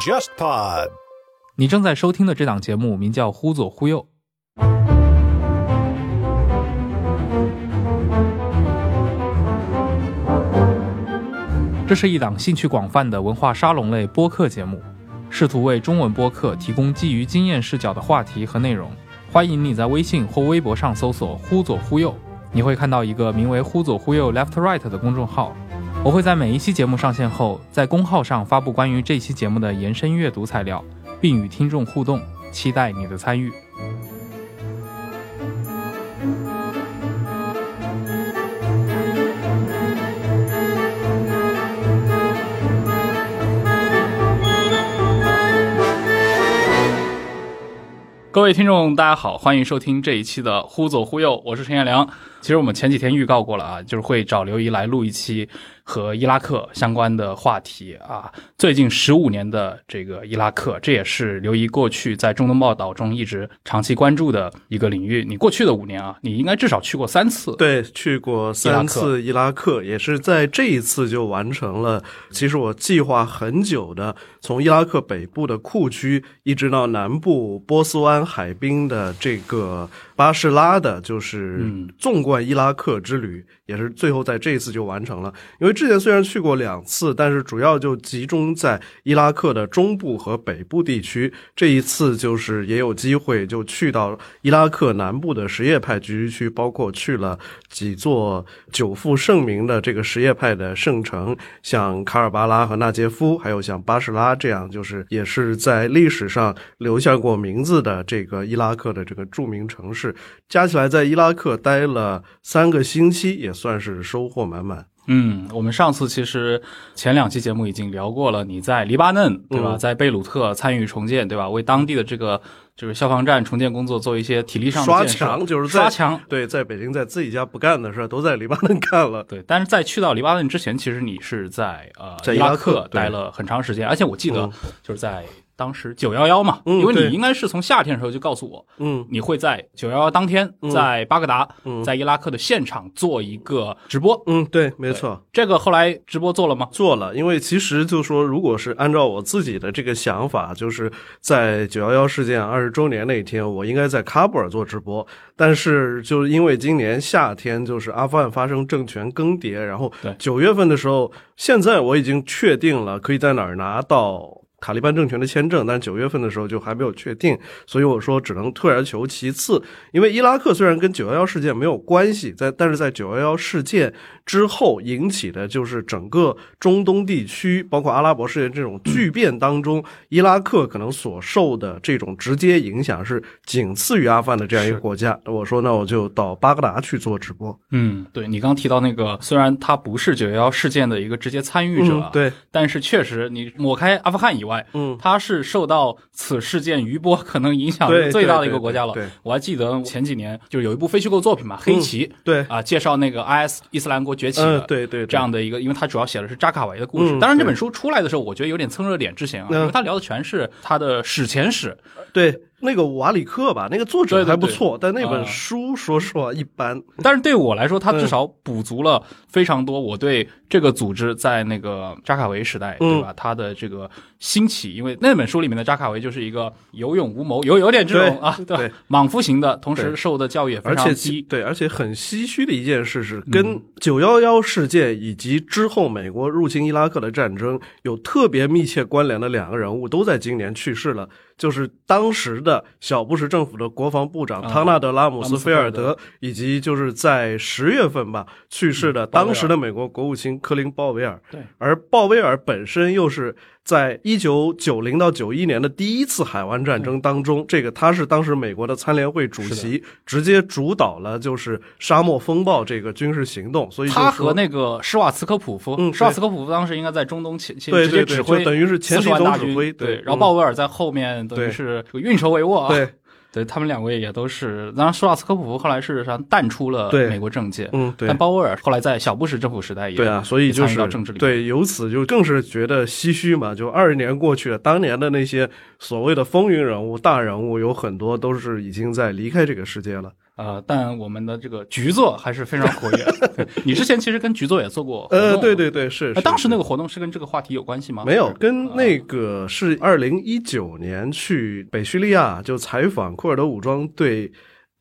JustPod。你正在收听的这档节目名叫《忽左忽右》。这是一档兴趣广泛的文化沙龙类播客节目，试图为中文播客提供基于经验视角的话题和内容。欢迎你在微信或微博上搜索“忽左忽右”，你会看到一个名为“忽左忽右 Left Right” 的公众号。我会在每一期节目上线后，在公号上发布关于这期节目的延伸阅读材料，并与听众互动，期待你的参与。各位听众，大家好，欢迎收听这一期的《忽左忽右》，我是陈彦良。其实我们前几天预告过了啊，就是会找刘怡来录一期和伊拉克相关的话题啊。最近十五年的这个伊拉克，这也是刘怡过去在中东报道中一直长期关注的一个领域。你过去的五年啊，你应该至少去过三次。对，去过三次伊拉克，也是在这一次就完成了。其实我计划很久的，从伊拉克北部的库区一直到南部波斯湾海滨的这个巴士拉的，就是纵贯伊拉克之旅，也是最后在这一次就完成了。因为之前虽然去过两次，但是主要就集中在伊拉克的中部和北部地区。这一次就是也有机会就去到伊拉克南部的什叶派聚居区，包括去了几座久负盛名的这个什叶派的圣城，像卡尔巴拉和纳杰夫，还有像巴士拉这样，就是也是在历史上留下过名字的这个伊拉克的这个著名城市。加起来在伊拉克待了三个星期，也算是收获满满。嗯，我们上次其实前两期节目已经聊过了，你在黎巴嫩对吧？在贝鲁特参与重建对吧？为当地的这个就是消防站重建工作做一些体力上的刷墙，就是刷墙。对，在北京在自己家不干的事儿，都在黎巴嫩干了。对，但是在去到黎巴嫩之前，其实你是在呃在伊拉克待了很长时间，而且我记得就是在。当时九幺幺嘛，因为你应该是从夏天的时候就告诉我，嗯，你会在九幺幺当天在巴格达，在伊拉克的现场做一个直播，嗯，对，没错，这个后来直播做了吗？做了，因为其实就说，如果是按照我自己的这个想法，就是在九幺幺事件二十周年那一天，我应该在喀布尔做直播，但是就是因为今年夏天就是阿富汗发生政权更迭，然后九月份的时候，现在我已经确定了可以在哪儿拿到。塔利班政权的签证，但是九月份的时候就还没有确定，所以我说只能退而求其次。因为伊拉克虽然跟九幺幺事件没有关系，在但是在九幺幺事件之后引起的就是整个中东地区，包括阿拉伯世界这种巨变当中，伊拉克可能所受的这种直接影响是仅次于阿富汗的这样一个国家。我说那我就到巴格达去做直播。嗯，对你刚提到那个，虽然他不是九幺幺事件的一个直接参与者，对，但是确实你抹开阿富汗以外。嗯，它是受到此事件余波可能影响最大的一个国家了。对我还记得前几年就有一部非虚构作品嘛，《黑旗》，对啊，介绍那个 IS 伊斯兰国崛起的，对对，这样的一个，因为他主要写的是扎卡维的故事。当然，这本书出来的时候，我觉得有点蹭热点之嫌啊，因为他聊的全是他的史前史。对。那个瓦里克吧，那个作者还不错，但那本书说实话一般。但是对我来说，他至少补足了非常多我对这个组织在那个扎卡维时代，对吧？他的这个兴起，因为那本书里面的扎卡维就是一个有勇无谋，有有点这种啊，对，莽夫型的，同时受的教育也非常低，对，而且很唏嘘的一件事是，跟九幺幺事件以及之后美国入侵伊拉克的战争有特别密切关联的两个人物，都在今年去世了。就是当时的小布什政府的国防部长汤纳德拉姆斯菲尔德，以及就是在十月份吧去世的当时的美国国务卿科林鲍威尔。对，而鲍威尔本身又是。在一九九零到九一年的第一次海湾战争当中，这个他是当时美国的参联会主席，直接主导了就是沙漠风暴这个军事行动。所以他和那个施瓦茨科普夫，嗯，施瓦茨科普夫当时应该在中东前前直接指挥，等于是前总指挥。对，然后鲍威尔在后面等于是运筹帷幄啊。对。对他们两位也都是，当然舒瓦茨科普夫后来事实上淡出了美国政界，嗯，对。但鲍威尔后来在小布什政府时代也对啊，所以就是政治里，对，由此就更是觉得唏嘘嘛。就二十年过去了，当年的那些所谓的风云人物、大人物，有很多都是已经在离开这个世界了。呃，但我们的这个局座还是非常活跃。你之前其实跟局座也做过，呃，对对对，是。当时那个活动是跟这个话题有关系吗？没有，跟那个是二零一九年去北叙利亚就采访库尔德武装对。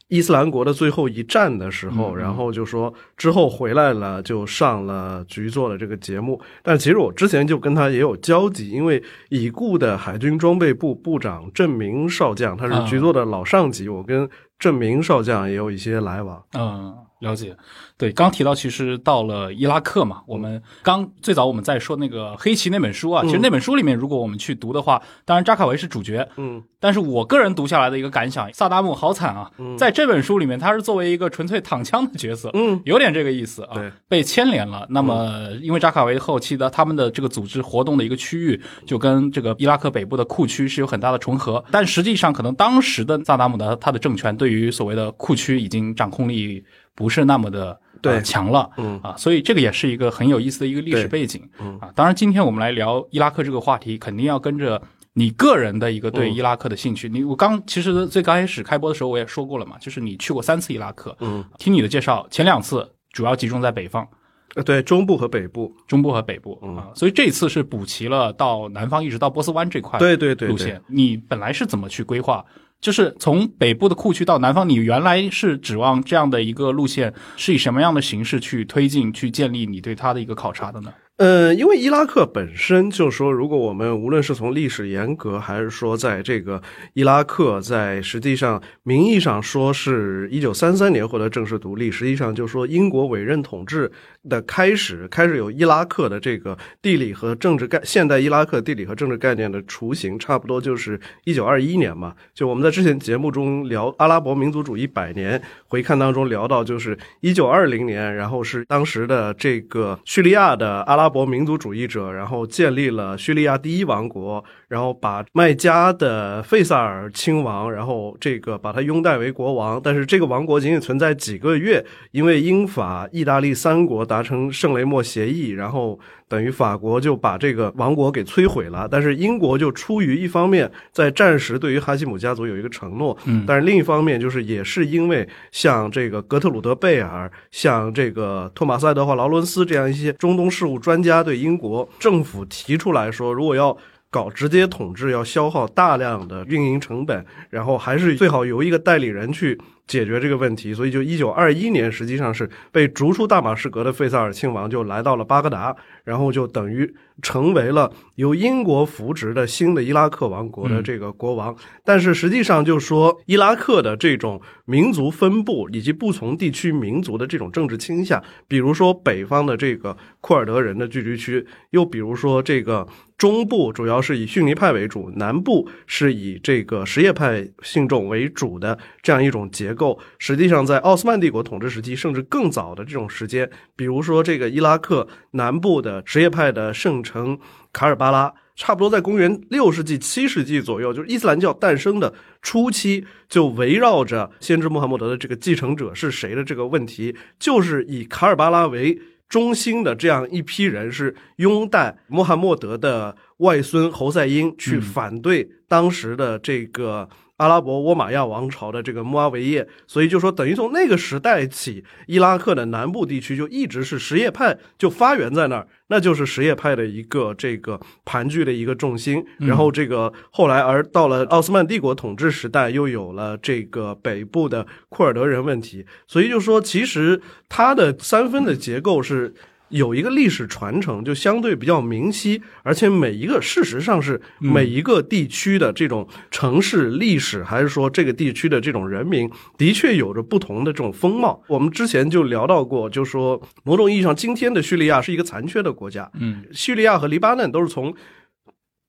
伊斯兰国的最后一战的时候，然后就说之后回来了，就上了局座的这个节目。但其实我之前就跟他也有交集，因为已故的海军装备部部长郑明少将，他是局座的老上级，我跟郑明少将也有一些来往。嗯。了解，对，刚提到其实到了伊拉克嘛，我们刚最早我们在说那个黑旗那本书啊，其实那本书里面如果我们去读的话，当然扎卡维是主角，嗯，但是我个人读下来的一个感想，萨达姆好惨啊，在这本书里面他是作为一个纯粹躺枪的角色，嗯，有点这个意思啊，被牵连了。那么因为扎卡维后期的他们的这个组织活动的一个区域就跟这个伊拉克北部的库区是有很大的重合，但实际上可能当时的萨达姆的他的政权对于所谓的库区已经掌控力。不是那么的对。强了，嗯。啊，所以这个也是一个很有意思的一个历史背景，嗯。啊，当然今天我们来聊伊拉克这个话题，肯定要跟着你个人的一个对伊拉克的兴趣。你我刚其实最刚开始开播的时候我也说过了嘛，就是你去过三次伊拉克，嗯，听你的介绍，前两次主要集中在北方，呃，对，中部和北部，中部和北部啊，所以这次是补齐了到南方一直到波斯湾这块对对对。路线，你本来是怎么去规划？就是从北部的库区到南方，你原来是指望这样的一个路线是以什么样的形式去推进、去建立你对它的一个考察的呢？呃，因为伊拉克本身就说，如果我们无论是从历史严格，还是说在这个伊拉克在实际上名义上说是一九三三年获得正式独立，实际上就说英国委任统治的开始，开始有伊拉克的这个地理和政治概现代伊拉克地理和政治概念的雏形，差不多就是一九二一年嘛。就我们在之前节目中聊阿拉伯民族主义百年回看当中聊到，就是一九二零年，然后是当时的这个叙利亚的阿拉。伯民族主义者，然后建立了叙利亚第一王国，然后把麦加的费萨尔亲王，然后这个把他拥戴为国王。但是这个王国仅仅存在几个月，因为英法意大利三国达成圣雷莫协议，然后。等于法国就把这个王国给摧毁了，但是英国就出于一方面在战时对于哈希姆家族有一个承诺，嗯，但是另一方面就是也是因为像这个格特鲁德贝尔、像这个托马斯爱德华劳伦斯这样一些中东事务专家对英国政府提出来说，如果要搞直接统治，要消耗大量的运营成本，然后还是最好由一个代理人去。解决这个问题，所以就一九二一年，实际上是被逐出大马士革的费萨尔亲王就来到了巴格达，然后就等于成为了由英国扶植的新的伊拉克王国的这个国王。但是实际上就说伊拉克的这种民族分布以及不同地区民族的这种政治倾向，比如说北方的这个库尔德人的聚居区，又比如说这个中部主要是以逊尼派为主，南部是以这个什叶派信众为主的这样一种结够，实际上在奥斯曼帝国统治时期，甚至更早的这种时间，比如说这个伊拉克南部的什叶派的圣城卡尔巴拉，差不多在公元六世纪、七世纪左右，就是伊斯兰教诞生的初期，就围绕着先知穆罕默德的这个继承者是谁的这个问题，就是以卡尔巴拉为中心的这样一批人，是拥戴穆罕默德的外孙侯赛因去反对当时的这个。阿拉伯沃玛亚王朝的这个穆阿维叶，所以就说等于从那个时代起，伊拉克的南部地区就一直是什叶派就发源在那儿，那就是什叶派的一个这个盘踞的一个重心。然后这个后来而到了奥斯曼帝国统治时代，又有了这个北部的库尔德人问题。所以就说其实它的三分的结构是。有一个历史传承，就相对比较明晰，而且每一个事实上是每一个地区的这种城市历史，还是说这个地区的这种人民，的确有着不同的这种风貌。我们之前就聊到过，就说某种意义上，今天的叙利亚是一个残缺的国家。嗯，叙利亚和黎巴嫩都是从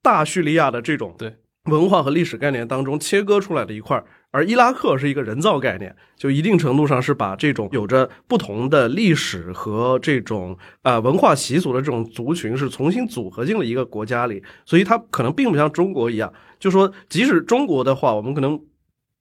大叙利亚的这种对文化和历史概念当中切割出来的一块儿。而伊拉克是一个人造概念，就一定程度上是把这种有着不同的历史和这种呃文化习俗的这种族群是重新组合进了一个国家里，所以它可能并不像中国一样，就说即使中国的话，我们可能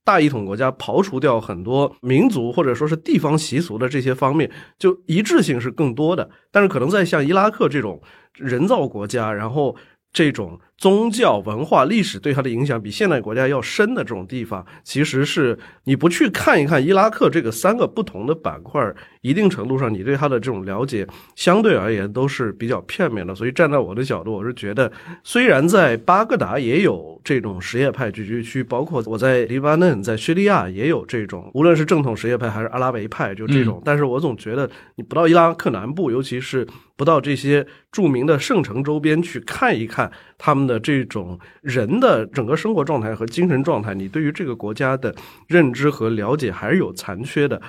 大一统国家刨除掉很多民族或者说是地方习俗的这些方面，就一致性是更多的，但是可能在像伊拉克这种人造国家，然后。这种宗教文化历史对它的影响比现代国家要深的这种地方，其实是你不去看一看伊拉克这个三个不同的板块，一定程度上你对它的这种了解相对而言都是比较片面的。所以站在我的角度，我是觉得，虽然在巴格达也有这种什叶派聚居区，包括我在黎巴嫩、在叙利亚也有这种，无论是正统什叶派还是阿拉维派，就这种，但是我总觉得你不到伊拉克南部，尤其是。不到这些著名的圣城周边去看一看他们的这种人的整个生活状态和精神状态，你对于这个国家的认知和了解还是有残缺的。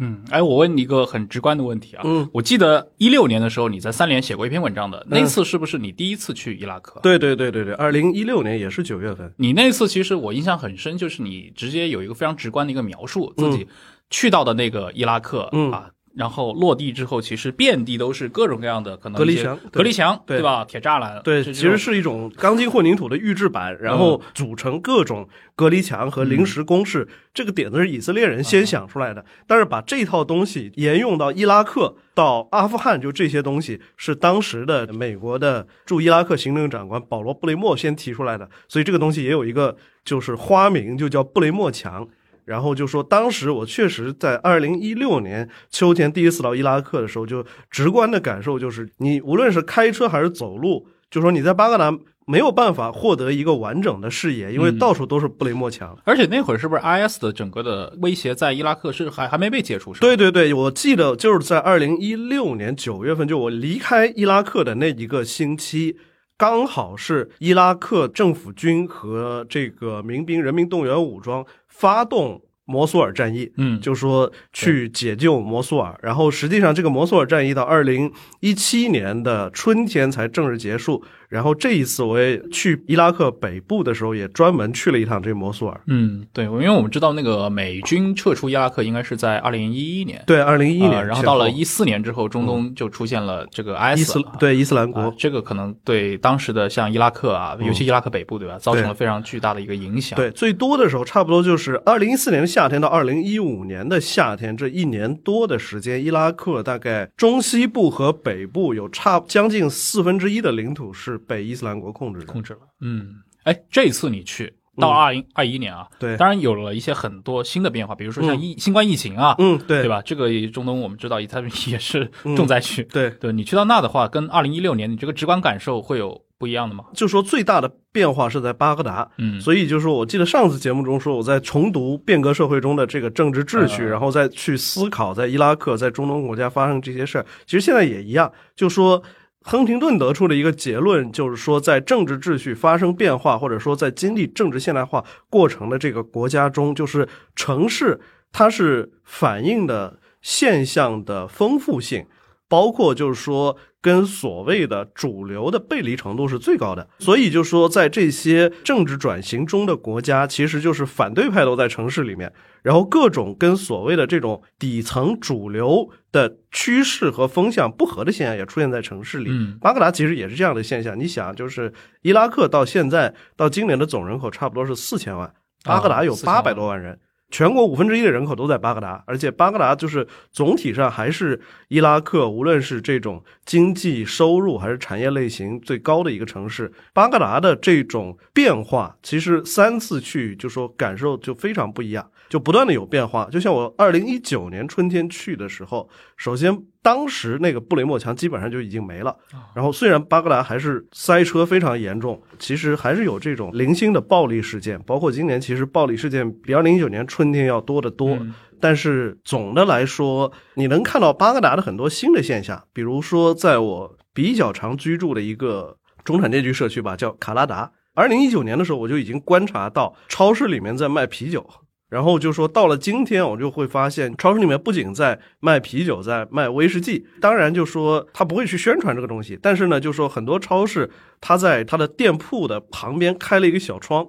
嗯，哎，我问你一个很直观的问题啊，嗯，我记得一六年的时候你在三联写过一篇文章的，那次是不是你第一次去伊拉克？对对对对对，二零一六年也是九月份。你那次其实我印象很深，就是你直接有一个非常直观的一个描述，自己去到的那个伊拉克啊。然后落地之后，其实遍地都是各种各样的可能隔离墙，隔离墙，对吧？铁栅栏，对，其实是一种钢筋混凝土的预制板，然后组成各种隔离墙和临时工事。这个点子是以色列人先想出来的，但是把这套东西沿用到伊拉克、到阿富汗，就这些东西是当时的美国的驻伊拉克行政长官保罗·布雷默先提出来的，所以这个东西也有一个就是花名，就叫布雷默墙。然后就说，当时我确实在二零一六年秋天第一次到伊拉克的时候，就直观的感受就是，你无论是开车还是走路，就说你在巴格达没有办法获得一个完整的视野，因为到处都是布雷默墙。而且那会儿是不是 IS 的整个的威胁在伊拉克是还还没被解除？对对对，我记得就是在二零一六年九月份，就我离开伊拉克的那一个星期，刚好是伊拉克政府军和这个民兵人民动员武装。发动摩苏尔战役，嗯，就说去解救摩苏尔，然后实际上这个摩苏尔战役到二零一七年的春天才正式结束。然后这一次我也去伊拉克北部的时候，也专门去了一趟这摩苏尔。嗯，对，因为我们知道那个美军撤出伊拉克应该是在二零一一年，对，二零一一年。然后到了一四年之后，中东就出现了这个 IS，对伊斯兰国，这个可能对当时的像伊拉克啊，尤其伊拉克北部，对吧，造成了非常巨大的一个影响。对，最多的时候差不多就是二零一四年的夏天到二零一五年的夏天，这一年多的时间，伊拉克大概中西部和北部有差将近四分之一的领土是。被伊斯兰国控制控制了，嗯，哎，这次你去到二零二一年啊，对，当然有了一些很多新的变化，比如说像疫新冠疫情啊，嗯，对，对吧？这个中东我们知道，它也是重灾区，对，对你去到那的话，跟二零一六年你这个直观感受会有不一样的吗？就说最大的变化是在巴格达，嗯，所以就说我记得上次节目中说我在重读变革社会中的这个政治秩序，然后再去思考在伊拉克在中东国家发生这些事儿，其实现在也一样，就说。亨廷顿得出的一个结论就是说，在政治秩序发生变化，或者说在经历政治现代化过程的这个国家中，就是城市它是反映的现象的丰富性，包括就是说。跟所谓的主流的背离程度是最高的，所以就说在这些政治转型中的国家，其实就是反对派都在城市里面，然后各种跟所谓的这种底层主流的趋势和风向不合的现象也出现在城市里。巴格达其实也是这样的现象。你想，就是伊拉克到现在到今年的总人口差不多是四千万，巴格达有八百多万人。全国五分之一的人口都在巴格达，而且巴格达就是总体上还是伊拉克，无论是这种经济收入还是产业类型最高的一个城市。巴格达的这种变化，其实三次去就说感受就非常不一样。就不断的有变化，就像我二零一九年春天去的时候，首先当时那个布雷默墙基本上就已经没了，然后虽然巴格达还是塞车非常严重，其实还是有这种零星的暴力事件，包括今年其实暴力事件比二零一九年春天要多得多，但是总的来说，你能看到巴格达的很多新的现象，比如说在我比较常居住的一个中产阶级社区吧，叫卡拉达，二零一九年的时候我就已经观察到超市里面在卖啤酒。然后就说到了今天，我就会发现超市里面不仅在卖啤酒，在卖威士忌。当然，就说他不会去宣传这个东西，但是呢，就说很多超市他在他的店铺的旁边开了一个小窗，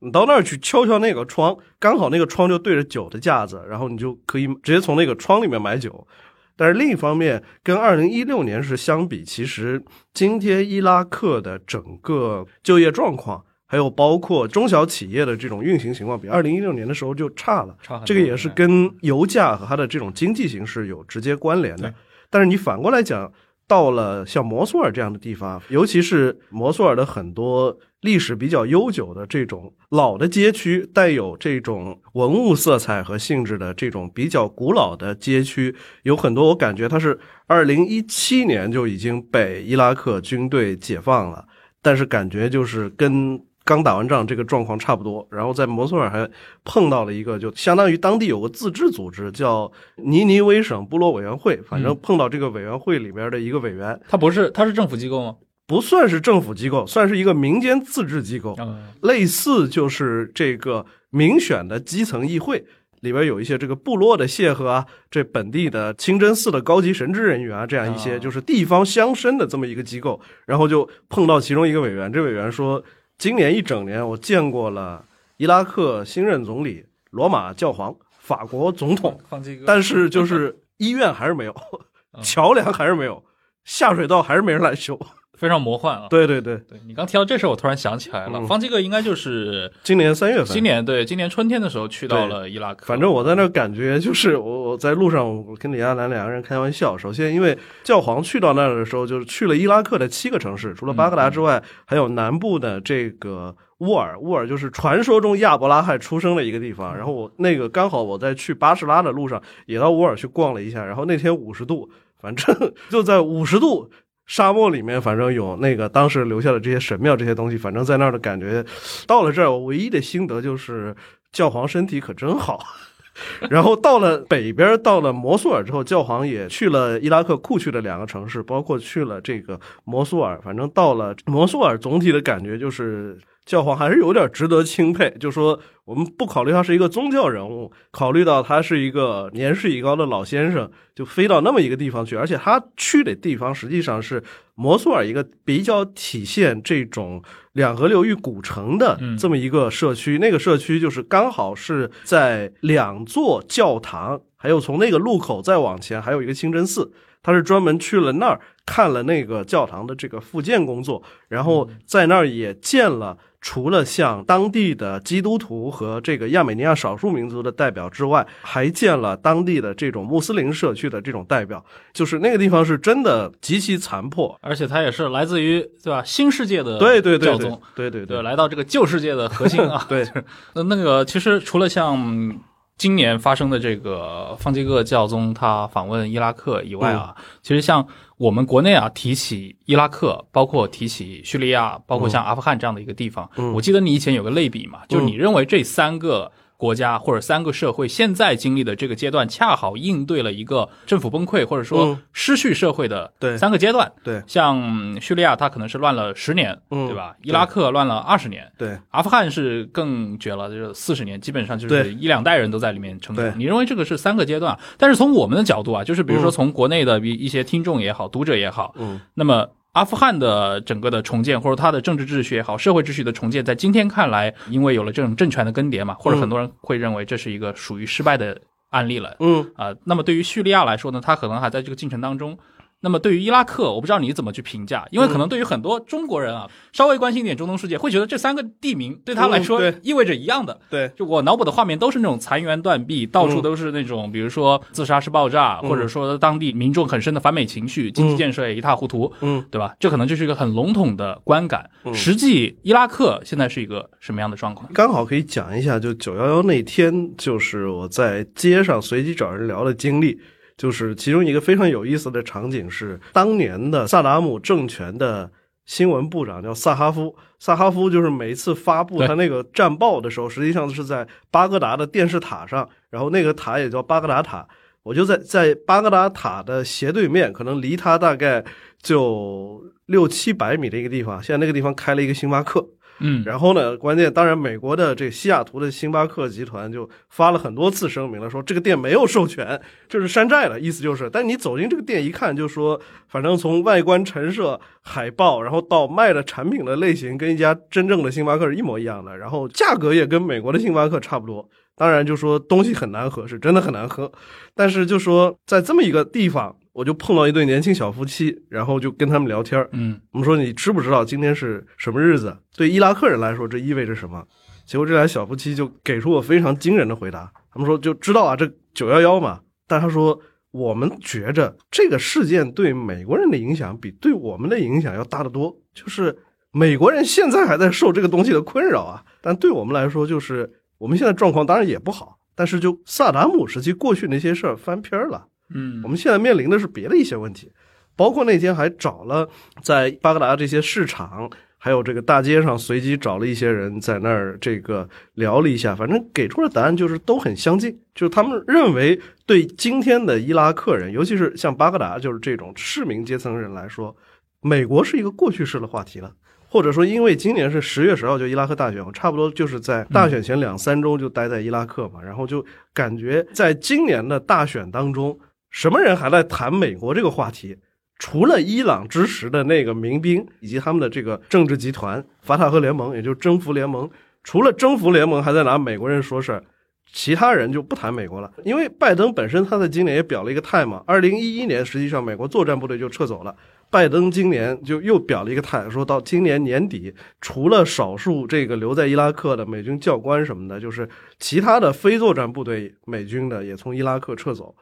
你到那儿去敲敲那个窗，刚好那个窗就对着酒的架子，然后你就可以直接从那个窗里面买酒。但是另一方面，跟二零一六年是相比，其实今天伊拉克的整个就业状况。还有包括中小企业的这种运行情况，比二零一六年的时候就差了。差这个也是跟油价和它的这种经济形势有直接关联的。但是你反过来讲，到了像摩苏尔这样的地方，尤其是摩苏尔的很多历史比较悠久的这种老的街区，带有这种文物色彩和性质的这种比较古老的街区，有很多我感觉它是二零一七年就已经被伊拉克军队解放了，但是感觉就是跟。刚打完仗，这个状况差不多。然后在摩苏尔还碰到了一个，就相当于当地有个自治组织，叫尼尼微省部落委员会。反正碰到这个委员会里边的一个委员，他不是，他是政府机构吗？不算是政府机构，算是一个民间自治机构，类似就是这个民选的基层议会。里边有一些这个部落的谢赫啊，这本地的清真寺的高级神职人员啊，这样一些就是地方乡绅的这么一个机构。然后就碰到其中一个委员，这委员说。今年一整年，我见过了伊拉克新任总理、罗马教皇、法国总统，但是就是医院还是没有，桥梁还是没有，下水道还是没人来修。非常魔幻啊！对对对，对你刚提到这事我突然想起来了，方基哥应该就是今年三月份，今年对，今年春天的时候去到了伊拉克。反正我在那感觉就是我我在路上，我跟李亚男两个人开玩笑。首先，因为教皇去到那儿的时候，就是去了伊拉克的七个城市，除了巴格达之外，还有南部的这个乌尔。乌尔就是传说中亚伯拉罕出生的一个地方。然后我那个刚好我在去巴士拉的路上也到乌尔去逛了一下。然后那天五十度，反正 就在五十度。沙漠里面，反正有那个当时留下的这些神庙这些东西，反正在那儿的感觉。到了这儿，我唯一的心得就是教皇身体可真好。然后到了北边，到了摩苏尔之后，教皇也去了伊拉克库区的两个城市，包括去了这个摩苏尔。反正到了摩苏尔，总体的感觉就是。教皇还是有点值得钦佩，就说我们不考虑他是一个宗教人物，考虑到他是一个年事已高的老先生，就飞到那么一个地方去，而且他去的地方实际上是摩苏尔一个比较体现这种两河流域古城的这么一个社区，那个社区就是刚好是在两座教堂，还有从那个路口再往前还有一个清真寺。他是专门去了那儿看了那个教堂的这个复建工作，然后在那儿也见了除了像当地的基督徒和这个亚美尼亚少数民族的代表之外，还见了当地的这种穆斯林社区的这种代表。就是那个地方是真的极其残破，而且它也是来自于对吧新世界的对对教宗，对对对，来到这个旧世界的核心啊。对，那那个其实除了像。今年发生的这个方济各教宗他访问伊拉克以外啊，其实像我们国内啊提起伊拉克，包括提起叙利亚，包括像阿富汗这样的一个地方，我记得你以前有个类比嘛，就是你认为这三个。国家或者三个社会现在经历的这个阶段，恰好应对了一个政府崩溃或者说失去社会的三个阶段。对，像叙利亚，它可能是乱了十年，对吧？伊拉克乱了二十年，对。阿富汗是更绝了，就是四十年，基本上就是一两代人都在里面成长。你认为这个是三个阶段？但是从我们的角度啊，就是比如说从国内的一一些听众也好，读者也好，嗯，那么。阿富汗的整个的重建，或者它的政治秩序也好，社会秩序的重建，在今天看来，因为有了这种政权的更迭嘛，或者很多人会认为这是一个属于失败的案例了。嗯啊，那么对于叙利亚来说呢，它可能还在这个进程当中。那么对于伊拉克，我不知道你怎么去评价，因为可能对于很多中国人啊，稍微关心一点中东世界，会觉得这三个地名对他来说意味着一样的。对，就我脑补的画面都是那种残垣断壁，到处都是那种，比如说自杀式爆炸，或者说当地民众很深的反美情绪，经济建设也一塌糊涂，嗯，对吧？这可能就是一个很笼统的观感。实际伊拉克现在是一个什么样的状况？刚好可以讲一下，就九幺幺那天，就是我在街上随机找人聊的经历。就是其中一个非常有意思的场景是，当年的萨达姆政权的新闻部长叫萨哈夫，萨哈夫就是每一次发布他那个战报的时候，实际上是在巴格达的电视塔上，然后那个塔也叫巴格达塔，我就在在巴格达塔的斜对面，可能离他大概就六七百米的一个地方，现在那个地方开了一个星巴克。嗯，然后呢？关键当然，美国的这西雅图的星巴克集团就发了很多次声明了，说这个店没有授权，就是山寨了，意思就是。但你走进这个店一看，就说反正从外观陈设、海报，然后到卖的产品的类型，跟一家真正的星巴克是一模一样的，然后价格也跟美国的星巴克差不多。当然就说东西很难喝，是真的很难喝。但是就说在这么一个地方。我就碰到一对年轻小夫妻，然后就跟他们聊天嗯，我们说你知不知道今天是什么日子？对伊拉克人来说，这意味着什么？结果这俩小夫妻就给出我非常惊人的回答。他们说就知道啊，这九幺幺嘛。但他说我们觉着这个事件对美国人的影响比对我们的影响要大得多。就是美国人现在还在受这个东西的困扰啊，但对我们来说，就是我们现在状况当然也不好，但是就萨达姆时期过去那些事儿翻篇了。嗯，我们现在面临的是别的一些问题，包括那天还找了在巴格达这些市场，还有这个大街上随机找了一些人在那儿这个聊了一下，反正给出的答案就是都很相近，就是他们认为对今天的伊拉克人，尤其是像巴格达就是这种市民阶层人来说，美国是一个过去式的话题了。或者说，因为今年是十月十号就伊拉克大选，我差不多就是在大选前两三周就待在伊拉克嘛，然后就感觉在今年的大选当中。什么人还在谈美国这个话题？除了伊朗支持的那个民兵以及他们的这个政治集团法塔赫联盟，也就是征服联盟，除了征服联盟还在拿美国人说事儿，其他人就不谈美国了。因为拜登本身他在今年也表了一个态嘛，二零一一年实际上美国作战部队就撤走了，拜登今年就又表了一个态，说到今年年底，除了少数这个留在伊拉克的美军教官什么的，就是其他的非作战部队美军的也从伊拉克撤走。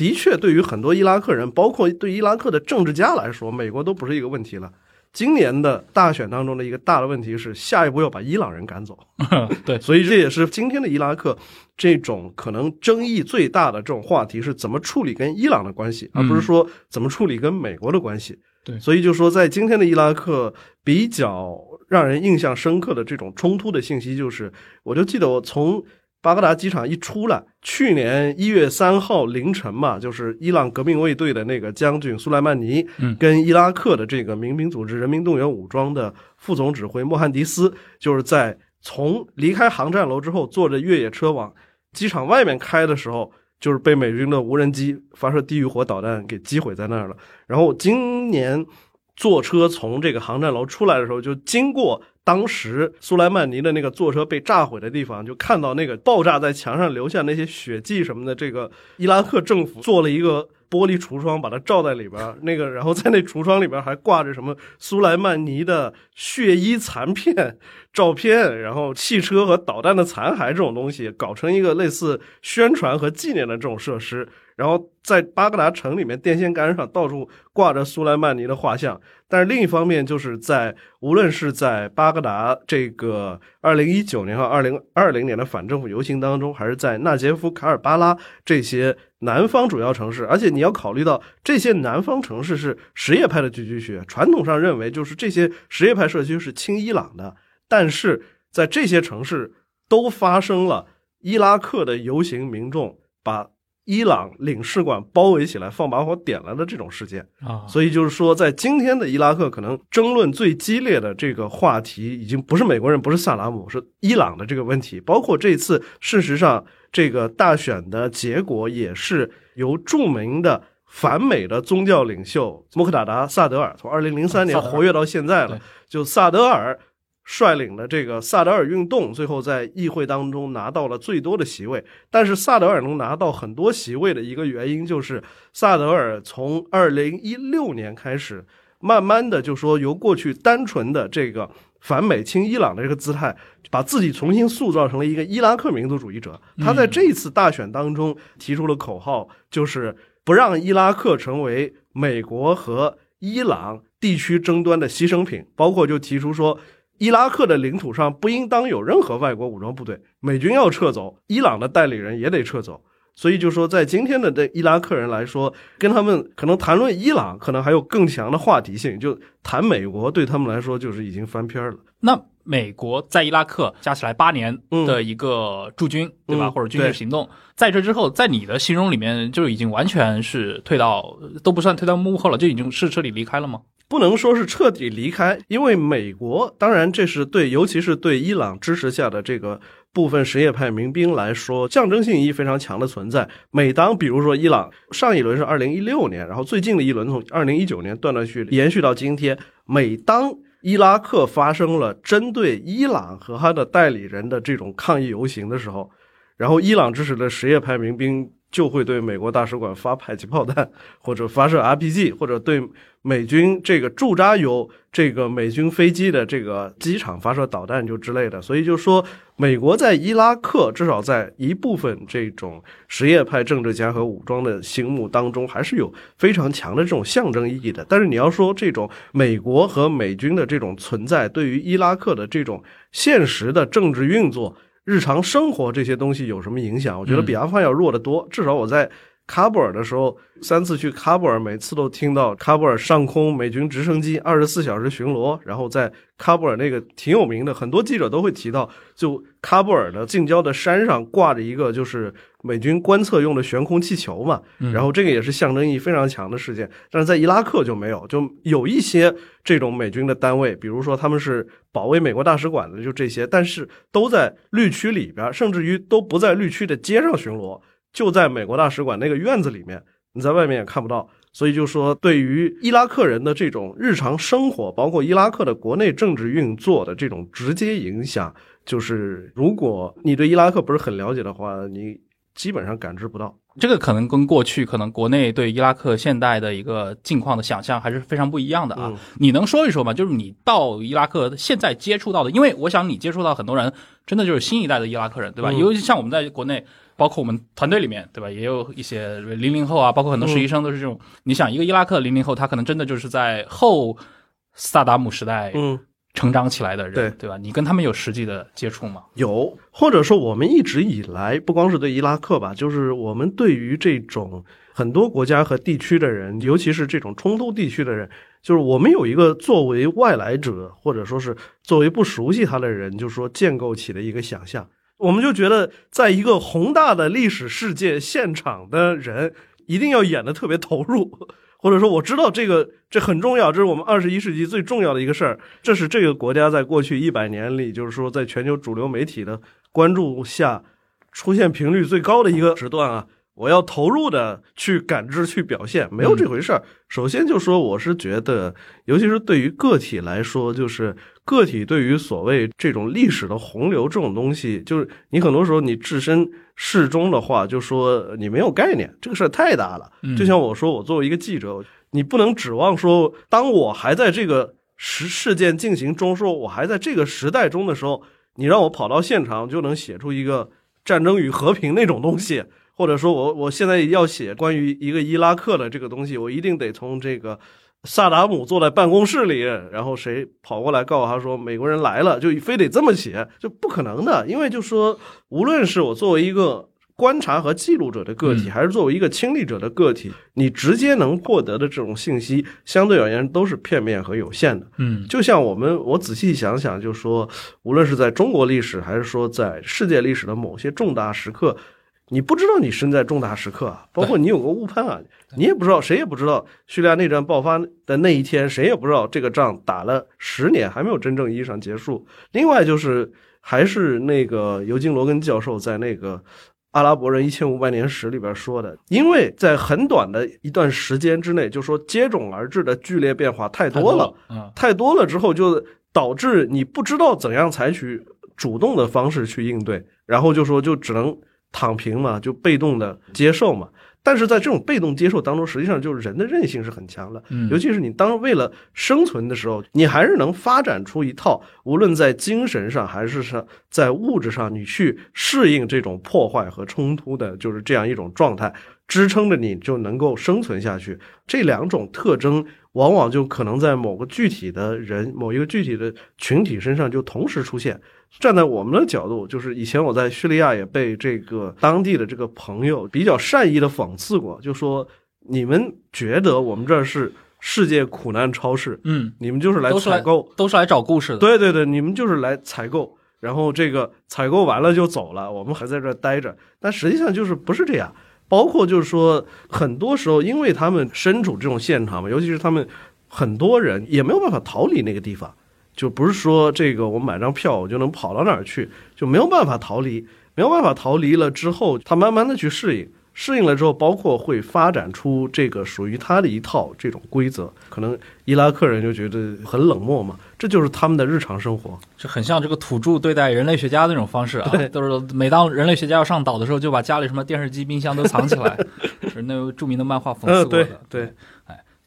的确，对于很多伊拉克人，包括对伊拉克的政治家来说，美国都不是一个问题了。今年的大选当中的一个大的问题是，下一步要把伊朗人赶走。对，所以这也是今天的伊拉克这种可能争议最大的这种话题是怎么处理跟伊朗的关系，而不是说怎么处理跟美国的关系。对，所以就说在今天的伊拉克比较让人印象深刻的这种冲突的信息，就是我就记得我从。巴格达机场一出来，去年一月三号凌晨嘛，就是伊朗革命卫队的那个将军苏莱曼尼，跟伊拉克的这个民兵组织人民动员武装的副总指挥莫汉迪斯，就是在从离开航站楼之后，坐着越野车往机场外面开的时候，就是被美军的无人机发射地狱火导弹给击毁在那儿了。然后今年坐车从这个航站楼出来的时候，就经过。当时苏莱曼尼的那个坐车被炸毁的地方，就看到那个爆炸在墙上留下那些血迹什么的。这个伊拉克政府做了一个玻璃橱窗，把它罩在里边。那个，然后在那橱窗里边还挂着什么苏莱曼尼的血衣残片照片，然后汽车和导弹的残骸这种东西，搞成一个类似宣传和纪念的这种设施。然后在巴格达城里面，电线杆上到处挂着苏莱曼尼的画像。但是另一方面，就是在无论是在巴格达这个二零一九年和二零二零年的反政府游行当中，还是在纳杰夫、卡尔巴拉这些南方主要城市，而且你要考虑到这些南方城市是什叶派的聚居区，传统上认为就是这些什叶派社区是亲伊朗的，但是在这些城市都发生了伊拉克的游行民众把。伊朗领事馆包围起来，放把火点了的这种事件啊，所以就是说，在今天的伊拉克，可能争论最激烈的这个话题，已经不是美国人，不是萨达姆，是伊朗的这个问题。包括这次，事实上，这个大选的结果也是由著名的反美的宗教领袖穆克达达·萨德尔从二零零三年活跃到现在了，就萨德尔。率领的这个萨德尔运动，最后在议会当中拿到了最多的席位。但是萨德尔能拿到很多席位的一个原因，就是萨德尔从二零一六年开始，慢慢的就说由过去单纯的这个反美亲伊朗的这个姿态，把自己重新塑造成了一个伊拉克民族主义者。他在这一次大选当中提出了口号，就是不让伊拉克成为美国和伊朗地区争端的牺牲品，包括就提出说。伊拉克的领土上不应当有任何外国武装部队，美军要撤走，伊朗的代理人也得撤走。所以就说，在今天的这伊拉克人来说，跟他们可能谈论伊朗，可能还有更强的话题性；就谈美国，对他们来说就是已经翻篇了。那美国在伊拉克加起来八年的一个驻军，对吧？或者军事行动，在这之后，在你的形容里面，就已经完全是退到都不算退到幕后了，就已经是彻底离开了吗？不能说是彻底离开，因为美国当然这是对，尤其是对伊朗支持下的这个部分什叶派民兵来说，象征性意义非常强的存在。每当比如说伊朗上一轮是二零一六年，然后最近的一轮从二零一九年断断续续延续到今天，每当伊拉克发生了针对伊朗和他的代理人的这种抗议游行的时候，然后伊朗支持的什叶派民兵就会对美国大使馆发迫击炮弹，或者发射 RPG，或者对美军这个驻扎有这个美军飞机的这个机场发射导弹就之类的。所以就说，美国在伊拉克至少在一部分这种什叶派政治家和武装的心目当中，还是有非常强的这种象征意义的。但是你要说这种美国和美军的这种存在，对于伊拉克的这种现实的政治运作。日常生活这些东西有什么影响？我觉得比阿富汗要弱得多。至少我在喀布尔的时候，三次去喀布尔，每次都听到喀布尔上空美军直升机二十四小时巡逻，然后在喀布尔那个挺有名的，很多记者都会提到，就喀布尔的近郊的山上挂着一个就是美军观测用的悬空气球嘛。然后这个也是象征意义非常强的事件。但是在伊拉克就没有，就有一些这种美军的单位，比如说他们是。保卫美国大使馆的就这些，但是都在绿区里边，甚至于都不在绿区的街上巡逻，就在美国大使馆那个院子里面，你在外面也看不到。所以就说，对于伊拉克人的这种日常生活，包括伊拉克的国内政治运作的这种直接影响，就是如果你对伊拉克不是很了解的话，你基本上感知不到。这个可能跟过去可能国内对伊拉克现代的一个境况的想象还是非常不一样的啊！你能说一说吗？就是你到伊拉克现在接触到的，因为我想你接触到很多人，真的就是新一代的伊拉克人，对吧？尤其像我们在国内，包括我们团队里面，对吧？也有一些零零后啊，包括很多实习生都是这种。你想，一个伊拉克零零后，他可能真的就是在后萨达姆时代，嗯。成长起来的人，对对吧？你跟他们有实际的接触吗？有，或者说我们一直以来，不光是对伊拉克吧，就是我们对于这种很多国家和地区的人，尤其是这种冲突地区的人，就是我们有一个作为外来者，或者说是作为不熟悉他的人，就是说建构起的一个想象，我们就觉得，在一个宏大的历史世界现场的人，一定要演的特别投入。或者说，我知道这个这很重要，这是我们二十一世纪最重要的一个事儿。这是这个国家在过去一百年里，就是说，在全球主流媒体的关注下，出现频率最高的一个时段啊！我要投入的去感知、去表现，没有这回事儿。首先就说，我是觉得，尤其是对于个体来说，就是个体对于所谓这种历史的洪流这种东西，就是你很多时候你置身。事中的话，就说你没有概念，这个事儿太大了。就像我说，我作为一个记者，你不能指望说，当我还在这个事事件进行中，说我还在这个时代中的时候，你让我跑到现场就能写出一个战争与和平那种东西，或者说我我现在要写关于一个伊拉克的这个东西，我一定得从这个。萨达姆坐在办公室里，然后谁跑过来告诉他说美国人来了，就非得这么写，就不可能的。因为就说，无论是我作为一个观察和记录者的个体，还是作为一个亲历者的个体，你直接能获得的这种信息，相对而言都是片面和有限的。嗯，就像我们，我仔细想想，就说，无论是在中国历史，还是说在世界历史的某些重大时刻。你不知道你身在重大时刻啊，包括你有个误判啊，你也不知道，谁也不知道叙利亚内战爆发的那一天，谁也不知道这个仗打了十年还没有真正意义上结束。另外就是，还是那个尤金·罗根教授在那个《阿拉伯人一千五百年史》里边说的，因为在很短的一段时间之内，就说接踵而至的剧烈变化太多了，太多了之后就导致你不知道怎样采取主动的方式去应对，然后就说就只能。躺平嘛，就被动的接受嘛。但是在这种被动接受当中，实际上就是人的韧性是很强的。嗯，尤其是你当为了生存的时候，你还是能发展出一套，无论在精神上还是上在物质上，你去适应这种破坏和冲突的，就是这样一种状态，支撑着你就能够生存下去。这两种特征。往往就可能在某个具体的人、某一个具体的群体身上就同时出现。站在我们的角度，就是以前我在叙利亚也被这个当地的这个朋友比较善意的讽刺过，就说你们觉得我们这是世界苦难超市，嗯，你们就是来采购，都是来找故事的。对对对，你们就是来采购，然后这个采购完了就走了，我们还在这待着。但实际上就是不是这样。包括就是说，很多时候，因为他们身处这种现场嘛，尤其是他们很多人也没有办法逃离那个地方，就不是说这个我买张票我就能跑到哪儿去，就没有办法逃离，没有办法逃离了之后，他慢慢的去适应，适应了之后，包括会发展出这个属于他的一套这种规则。可能伊拉克人就觉得很冷漠嘛，这就是他们的日常生活。就很像这个土著对待人类学家的那种方式啊，对都是每当人类学家要上岛的时候，就把家里什么电视机、冰箱都藏起来，是那位著名的漫画讽刺嗯，过的。对对，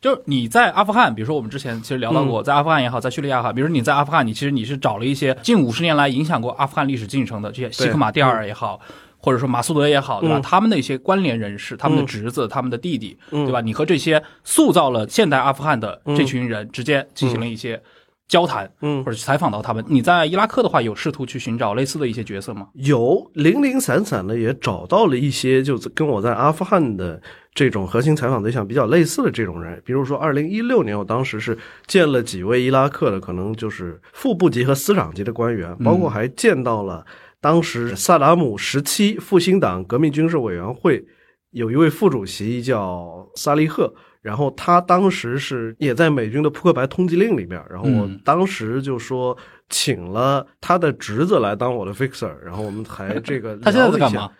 就是你在阿富汗，比如说我们之前其实聊到过，在阿富汗也好，在叙利亚也好，比如说你在阿富汗，你其实你是找了一些近五十年来影响过阿富汗历史进程的这些希克马蒂尔也好，或者说马苏德也好，对吧？嗯他们的一些关联人士，他们的侄子、他们的弟弟，嗯对吧？你和这些塑造了现代阿富汗的这群人直接进行了一些交谈，嗯或，者采访到他们。你在伊拉克的话，有试图去寻找类似的一些角色吗？有零零散散的也找到了一些，就是跟我在阿富汗的这种核心采访对象比较类似的这种人。比如说，二零一六年我当时是见了几位伊拉克的，可能就是副部级和司长级的官员，包括还见到了当时萨达姆时期复兴党革命军事委员会有一位副主席叫萨利赫。然后他当时是也在美军的扑克牌通缉令里边，然后我嗯当时就说请了他的侄子来当我的 fixer，然后我们还这个他现在聊了一下在干嘛？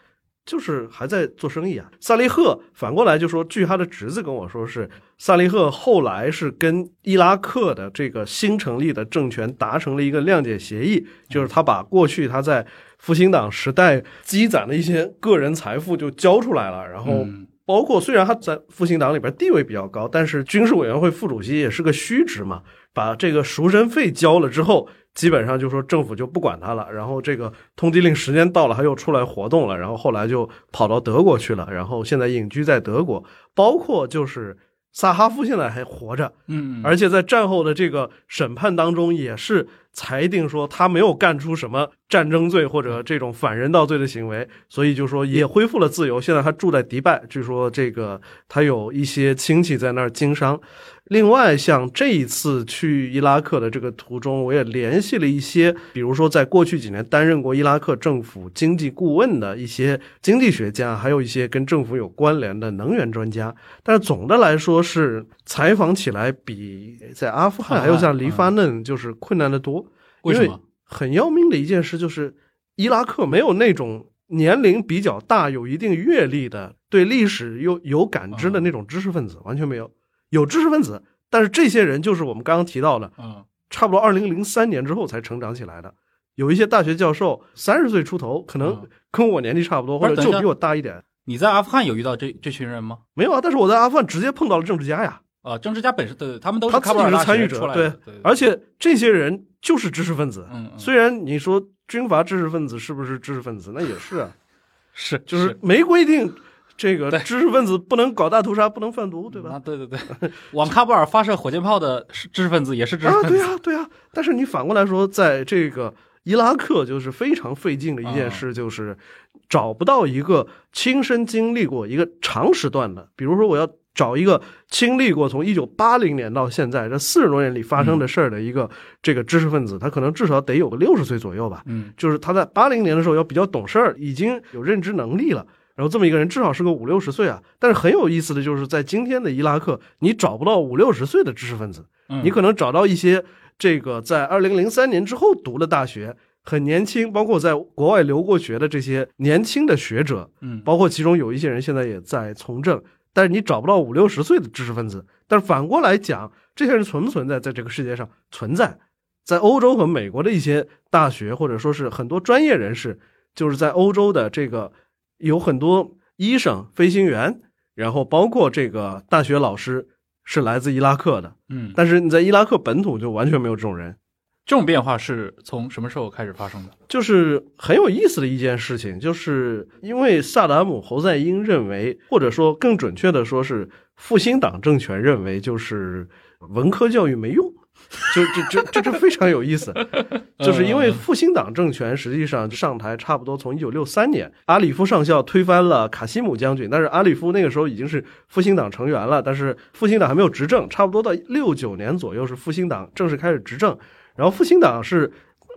就是还在做生意啊。萨利赫反过来就说，据他的侄子跟我说是，萨利赫后来是跟伊拉克的这个新成立的政权达成了一个谅解协议，就是他把过去他在复兴党时代积攒的一些个人财富就交出来了，然后嗯包括虽然他在复兴党里边地位比较高，但是军事委员会副主席也是个虚职嘛，把这个赎身费交了之后，基本上就说政府就不管他了。然后这个通缉令时间到了，他又出来活动了，然后后来就跑到德国去了，然后现在隐居在德国。包括就是萨哈夫现在还活着，嗯，而且在战后的这个审判当中，也是裁定说他没有干出什么战争罪或者这种反人道罪的行为，所以就说也恢复了自由。现在他住在迪拜，据说这个他有一些亲戚在那儿经商。另外，像这一次去伊拉克的这个途中，我也联系了一些，比如说在过去几年担任过伊拉克政府经济顾问的一些经济学家，还有一些跟政府有关联的能源专家。但是总的来说是采访起来比在阿富汗还有像黎巴嫩就是困难的多。为什么？很要命的一件事就是，伊拉克没有那种年龄比较大、有一定阅历的、对历史又有感知的那种知识分子，完全没有。有知识分子，但是这些人就是我们刚刚提到的，嗯差不多二零零三年之后才成长起来的。有一些大学教授三十岁出头，可能嗯跟我年纪差不多，或者就比我大一点。你在阿富汗有遇到这这群人吗？没有啊，但是我在阿富汗直接碰到了政治家呀，啊，政治家本身对，他们都是他自己是参与者对，而且这些人就是知识分子。嗯，嗯虽然你说军阀知识分子是不是知识分子，那也是啊，是就是没规定这个对知识分子不能搞大屠杀，不能贩毒，对吧？啊，对对对，往喀布尔发射火箭炮的是知识分子也是知识啊，分子，对啊，对啊。但是你反过来说，在这个伊拉克，就是非常费劲的一件事，就是找不到一个亲身经历过一个长时段的，比如说我要找一个经历过从一九八零年到现在这四十多年里发生的事儿的一个这个知识分子，他可能至少得有个六十岁左右吧。嗯就是他在八零年的时候要比较懂事儿，已经有认知能力了。然后这么一个人至少是个五六十岁啊，但是很有意思的就是在今天的伊拉克，你找不到五六十岁的知识分子，嗯，你可能找到一些这个在二零零三年之后读了大学，很年轻，包括在国外留过学的这些年轻的学者，嗯包括其中有一些人现在也在从政，但是你找不到五六十岁的知识分子。但是反过来讲，这些人存不存在在这个世界上？存在，在欧洲和美国的一些大学，或者说是很多专业人士，就是在欧洲的这个有很多医生、飞行员，然后包括这个大学老师是来自伊拉克的，嗯，但是你在伊拉克本土就完全没有这种人。这种变化是从什么时候开始发生的？就是很有意思的一件事情，就是因为萨达姆侯赛因认为，或者说更准确的说是复兴党政权认为，就是文科教育没用，就这这这这非常有意思，就是因为复兴党政权实际上上台差不多从一九六三年，阿里夫上校推翻了卡西姆将军，但是阿里夫那个时候已经是复兴党成员了，但是复兴党还没有执政，差不多到六九年左右是复兴党正式开始执政，然后复兴党是。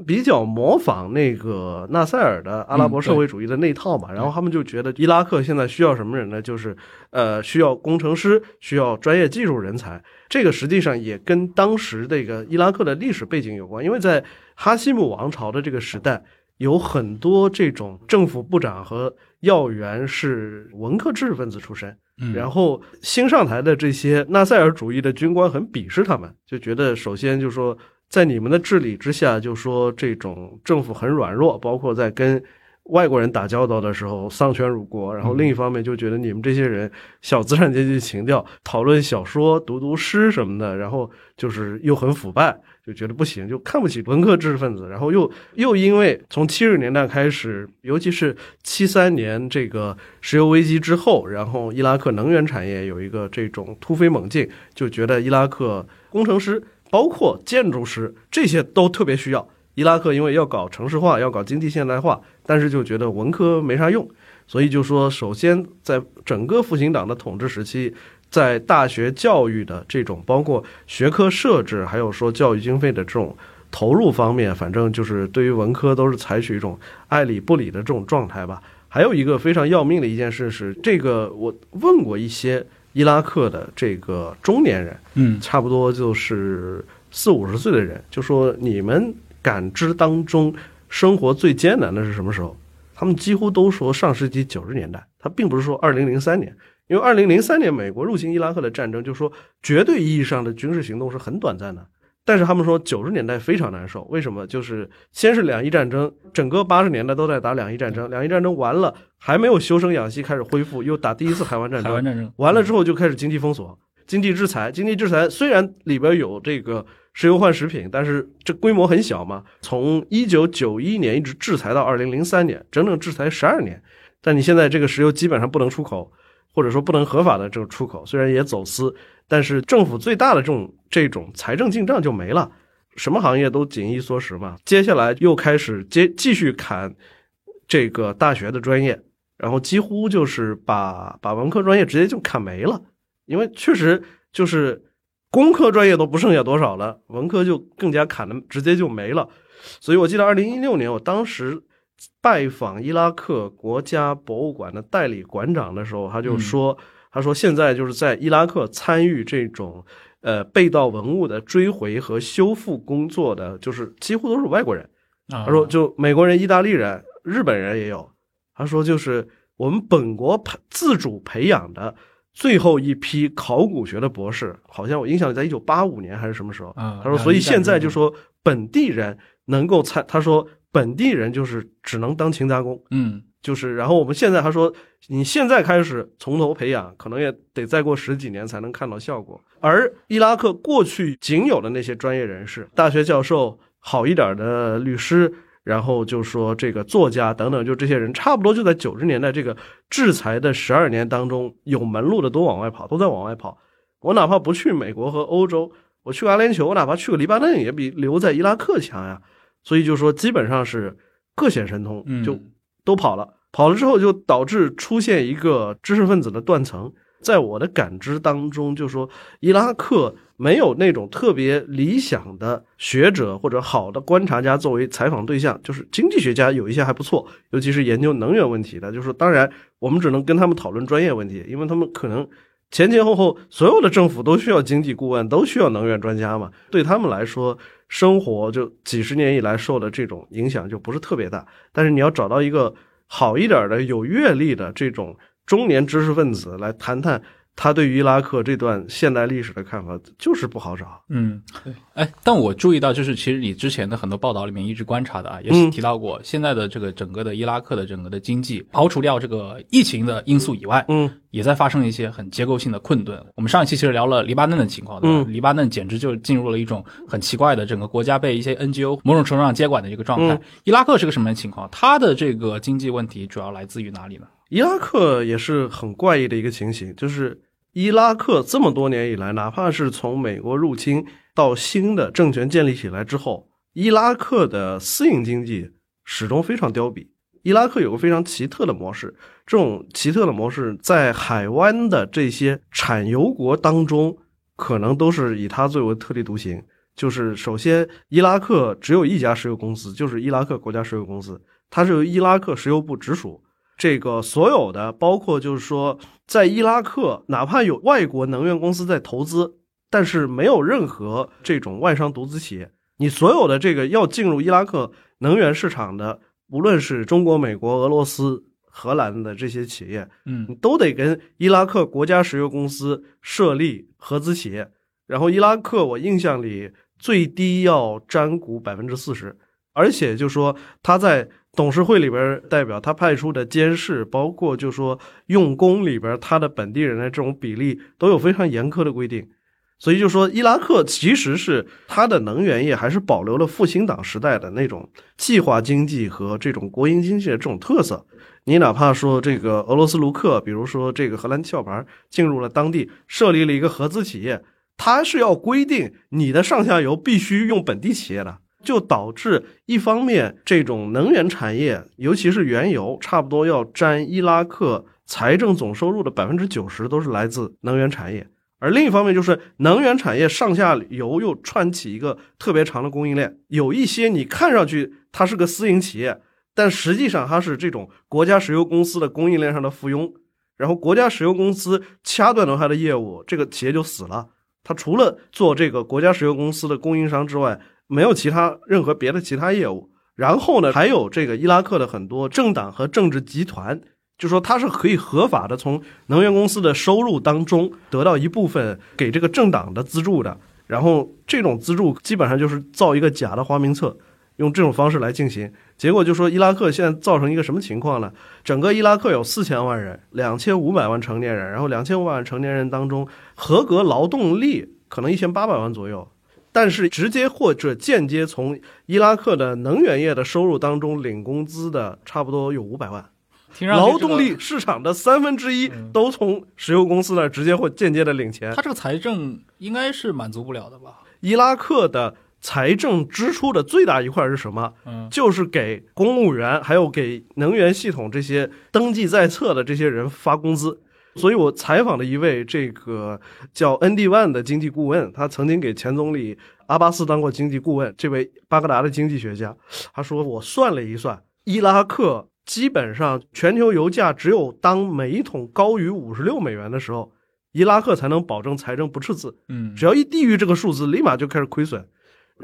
比较模仿那个纳赛尔的阿拉伯社会主义的那套嘛，然后他们就觉得伊拉克现在需要什么人呢？就是呃，需要工程师，需要专业技术人才。这个实际上也跟当时这个伊拉克的历史背景有关，因为在哈希姆王朝的这个时代，有很多这种政府部长和要员是文科知识分子出身，然后新上台的这些纳赛尔主义的军官很鄙视他们，就觉得首先就说在你们的治理之下，就说这种政府很软弱，包括在跟。外国人打交道的时候丧权辱国，然后另一方面就觉得你们这些人小资产阶级情调，讨论小说、读读诗什么的，然后就是又很腐败，就觉得不行，就看不起文科知识分子。然后又又因为从七十年代开始，尤其是七三年这个石油危机之后，然后伊拉克能源产业有一个这种突飞猛进，就觉得伊拉克工程师包括建筑师这些都特别需要。伊拉克因为要搞城市化，要搞经济现代化，但是就觉得文科没啥用，所以就说，首先在整个复兴党的统治时期，在大学教育的这种包括学科设置，还有说教育经费的这种投入方面，反正就是对于文科都是采取一种爱理不理的这种状态吧。还有一个非常要命的一件事是，这个我问过一些伊拉克的这个中年人，嗯，差不多就是四五十岁的人，就说你们。感知当中生活最艰难的是什么时候？他们几乎都说上世纪九十年代。他并不是说二零零三年，因为二零零三年美国入侵伊拉克的战争，就说绝对意义上的军事行动是很短暂的。但是他们说九十年代非常难受，为什么？就是先是两伊战争，整个八十年代都在打两伊战争，两伊战争完了还没有休生养息，开始恢复，又打第一次海湾战争，海湾战争完了之后就开始经济封锁、经济制裁。经济制裁虽然里边有这个。石油换食品，但是这规模很小嘛。从一九九一年一直制裁到二零零三年，整整制裁十二年。但你现在这个石油基本上不能出口，或者说不能合法的这个出口，虽然也走私，但是政府最大的这种这种财政进账就没了，什么行业都紧衣缩食嘛。接下来又开始接继续砍这个大学的专业，然后几乎就是把把文科专业直接就砍没了，因为确实就是。工科专业都不剩下多少了，文科就更加砍的直接就没了。所以我记得二零一六年，我当时拜访伊拉克国家博物馆的代理馆长的时候，他就说：“他说现在就是在伊拉克参与这种呃被盗文物的追回和修复工作的，就是几乎都是外国人。他说，就美国人、意大利人、日本人也有。他说，就是我们本国培自主培养的。”最后一批考古学的博士，好像我印象里在一九八五年还是什么时候？他说，所以现在就说本地人能够参，他说本地人就是只能当勤杂工，嗯，就是然后我们现在还说，你现在开始从头培养，可能也得再过十几年才能看到效果。而伊拉克过去仅有的那些专业人士，大学教授，好一点的律师。然后就说这个作家等等，就这些人差不多就在九十年代这个制裁的十二年当中，有门路的都往外跑，都在往外跑。我哪怕不去美国和欧洲，我去阿联酋，我哪怕去个黎巴嫩，也比留在伊拉克强呀。所以就说基本上是各显神通，就都跑了。跑了之后就导致出现一个知识分子的断层。在我的感知当中，就说伊拉克。没有那种特别理想的学者或者好的观察家作为采访对象，就是经济学家有一些还不错，尤其是研究能源问题的。就是当然，我们只能跟他们讨论专业问题，因为他们可能前前后后所有的政府都需要经济顾问，都需要能源专家嘛。对他们来说，生活就几十年以来受的这种影响就不是特别大。但是你要找到一个好一点的、有阅历的这种中年知识分子来谈谈。他对于伊拉克这段现代历史的看法就是不好找。嗯，对。哎，但我注意到，就是其实你之前的很多报道里面一直观察的啊，也是提到过，现在的这个整个的伊拉克的整个的经济，刨除掉这个疫情的因素以外，嗯，也在发生一些很结构性的困顿。我们上一期其实聊了黎巴嫩的情况，嗯，黎巴嫩简直就进入了一种很奇怪的整个国家被一些 NGO 某种程度上接管的一个状态。伊拉克是个什么样的情况？它的这个经济问题主要来自于哪里呢？伊拉克也是很怪异的一个情形，就是。伊拉克这么多年以来，哪怕是从美国入侵到新的政权建立起来之后，伊拉克的私营经济始终非常凋敝。伊拉克有个非常奇特的模式，这种奇特的模式在海湾的这些产油国当中，可能都是以它最为特立独行。就是首先，伊拉克只有一家石油公司，就是伊拉克国家石油公司，它是由伊拉克石油部直属。这个所有的，包括就是说，在伊拉克，哪怕有外国能源公司在投资，但是没有任何这种外商独资企业。你所有的这个要进入伊拉克能源市场的无论是中国、美国、俄罗斯、荷兰的这些企业，嗯你都得跟伊拉克国家石油公司设立合资企业。然后伊拉克，我印象里最低要占股百分之四十，而且就说他在董事会里边代表他派出的监事，包括就说用工里边他的本地人的这种比例都有非常严苛的规定。所以就说伊拉克其实是它的能源业还是保留了复兴党时代的那种计划经济和这种国营经济的这种特色。你哪怕说这个俄罗斯卢克，比如说这个荷兰壳牌进入了当地，设立了一个合资企业，它是要规定你的上下游必须用本地企业的，就导致一方面这种能源产业，尤其是原油，差不多要占伊拉克财政总收入的百分之九十都是来自能源产业。而另一方面，就是能源产业上下游又串起一个特别长的供应链，有一些你看上去它是个私营企业，但实际上它是这种国家石油公司的供应链上的附庸。然后国家石油公司掐断了它的业务，这个企业就死了。它除了做这个国家石油公司的供应商之外，没有其他任何别的其他业务。然后呢，还有这个伊拉克的很多政党和政治集团。就说它是可以合法的从能源公司的收入当中得到一部分给这个政党的资助的，然后这种资助基本上就是造一个假的花名册，用这种方式来进行。结果就说伊拉克现在造成一个什么情况呢？整个伊拉克有四千万人，两千五百万成年人，然后两千五百万成年人当中，合格劳动力可能一千八百万左右，但是直接或者间接从伊拉克的能源业的收入当中领工资的，差不多有五百万。劳动力市场的三分之一都从石油公司那直接或间接的领钱，他这个财政应该是满足不了的吧？伊拉克的财政支出的最大一块是什么？嗯，就是给公务员还有给能源系统这些登记在册的这些人发工资。所以我采访了一位这个叫 N D One 的经济顾问，他曾经给前总理阿巴斯当过经济顾问。这位巴格达的经济学家，他说我算了一算，伊拉克。基本上，全球油价只有当每一桶高于五十六美元的时候，伊拉克才能保证财政不赤字。嗯，只要一低于这个数字，立马就开始亏损。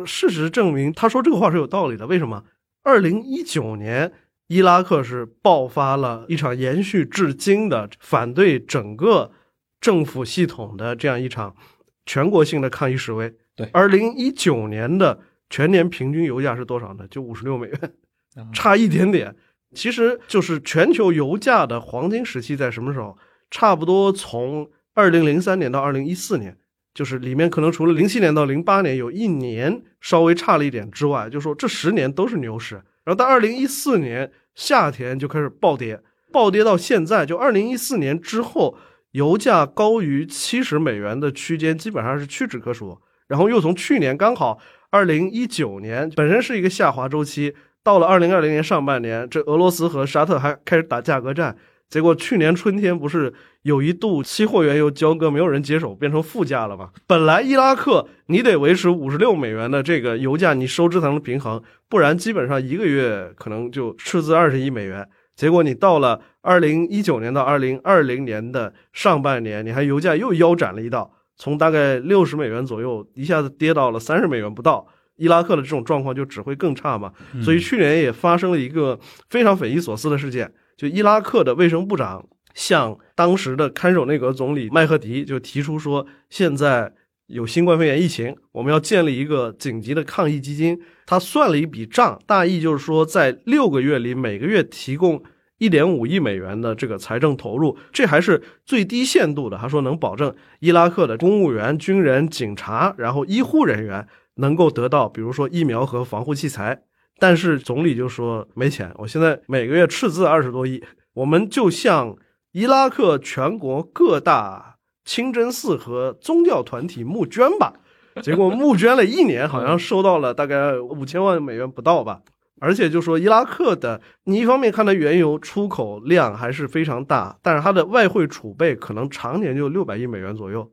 事实证明，他说这个话是有道理的。为什么？二零一九年，伊拉克是爆发了一场延续至今的反对整个政府系统的这样一场全国性的抗议示威。对，二零一九年的全年平均油价是多少呢？就五十六美元，差一点点。其实就是全球油价的黄金时期在什么时候？差不多从二零零三年到二零一四年，就是里面可能除了零七年到零八年有一年稍微差了一点之外，就说这十年都是牛市。然后到二零一四年夏天就开始暴跌，暴跌到现在，就二零一四年之后，油价高于七十美元的区间基本上是屈指可数。然后又从去年刚好二零一九年本身是一个下滑周期。到了二零二零年上半年，这俄罗斯和沙特还开始打价格战，结果去年春天不是有一度期货原油交割没有人接手，变成负价了吗？本来伊拉克你得维持五十六美元的这个油价，你收支才能平衡，不然基本上一个月可能就赤字二十亿美元。结果你到了二零一九年到二零二零年的上半年，你还油价又腰斩了一道，从大概六十美元左右一下子跌到了三十美元不到。伊拉克的这种状况就只会更差嘛，所以去年也发生了一个非常匪夷所思的事件，就伊拉克的卫生部长向当时的看守内阁总理麦赫迪就提出说，现在有新冠肺炎疫情，我们要建立一个紧急的抗疫基金。他算了一笔账，大意就是说，在六个月里每个月提供一点五亿美元的这个财政投入，这还是最低限度的。他说能保证伊拉克的公务员、军人、警察，然后医护人员。能够得到，比如说疫苗和防护器材，但是总理就说没钱。我现在每个月赤字二十多亿，我们就向伊拉克全国各大清真寺和宗教团体募捐吧。结果募捐了一年，好像收到了大概五千万美元不到吧。而且就说伊拉克的，你一方面看它原油出口量还是非常大，但是它的外汇储备可能常年就六百亿美元左右。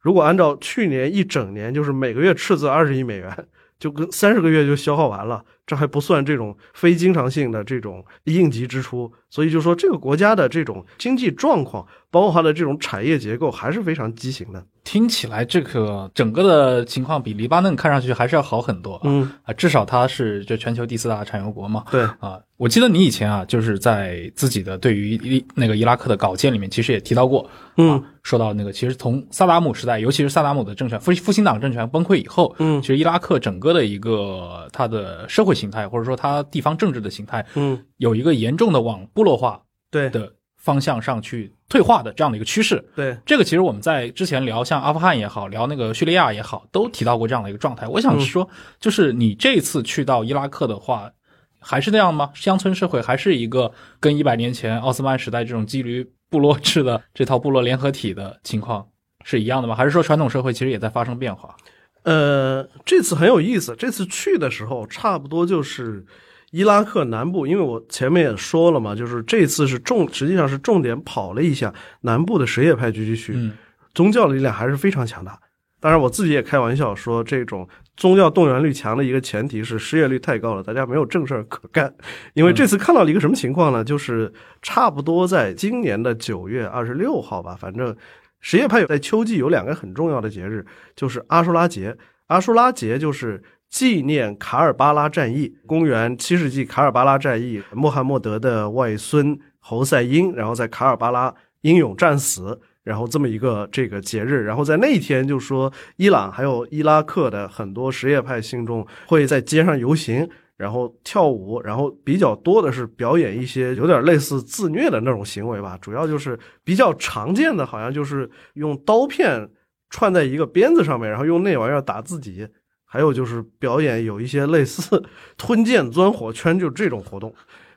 如果按照去年一整年，就是每个月赤字二十亿美元，就跟三十个月就消耗完了，这还不算这种非经常性的这种应急支出。所以就说这个国家的这种经济状况，包括它的这种产业结构，还是非常畸形的。听起来这个整个的情况比黎巴嫩看上去还是要好很多。嗯。啊，至少它是这全球第四大产油国嘛。对。啊，我记得你以前啊，就是在自己的对于伊那个伊拉克的稿件里面，其实也提到过，嗯，说到那个其实从萨达姆时代，尤其是萨达姆的政权复复兴党政权崩溃以后，嗯。其实伊拉克整个的一个它的社会形态或者说它地方政治的形态，嗯，有一个严重的往部落化对。的方向上去退化的这样的一个趋势。对，这个其实我们在之前聊像阿富汗也好，聊那个叙利亚也好，都提到过这样的一个状态。我想说，就是你这次去到伊拉克的话，还是那样吗？乡村社会还是一个跟一百年前奥斯曼时代这种基于部落制的这套部落联合体的情况是一样的吗？还是说传统社会其实也在发生变化？呃，这次很有意思。这次去的时候，差不多就是伊拉克南部，因为我前面也说了嘛，就是这次是重，实际上是重点跑了一下南部的什叶派聚集区，嗯宗教力量还是非常强大。当然，我自己也开玩笑说，这种宗教动员率强的一个前提是失业率太高了，大家没有正事儿可干。因为这次看到了一个什么情况呢？就是差不多在今年的九月二十六号吧，反正什叶派在秋季有两个很重要的节日，就是阿舒拉节。阿舒拉节就是纪念卡尔巴拉战役，公元七世纪卡尔巴拉战役，穆罕默德的外孙侯赛因，然后在卡尔巴拉英勇战死。然后这么一个这个节日，然后在那一天就说，伊朗还有伊拉克的很多什叶派信众会在街上游行，然后跳舞，然后比较多的是表演一些有点类似自虐的那种行为吧。主要就是比较常见的，好像就是用刀片串在一个鞭子上面，然后用那玩意儿打自己。还有就是表演有一些类似 吞剑钻火圈，就这种活动。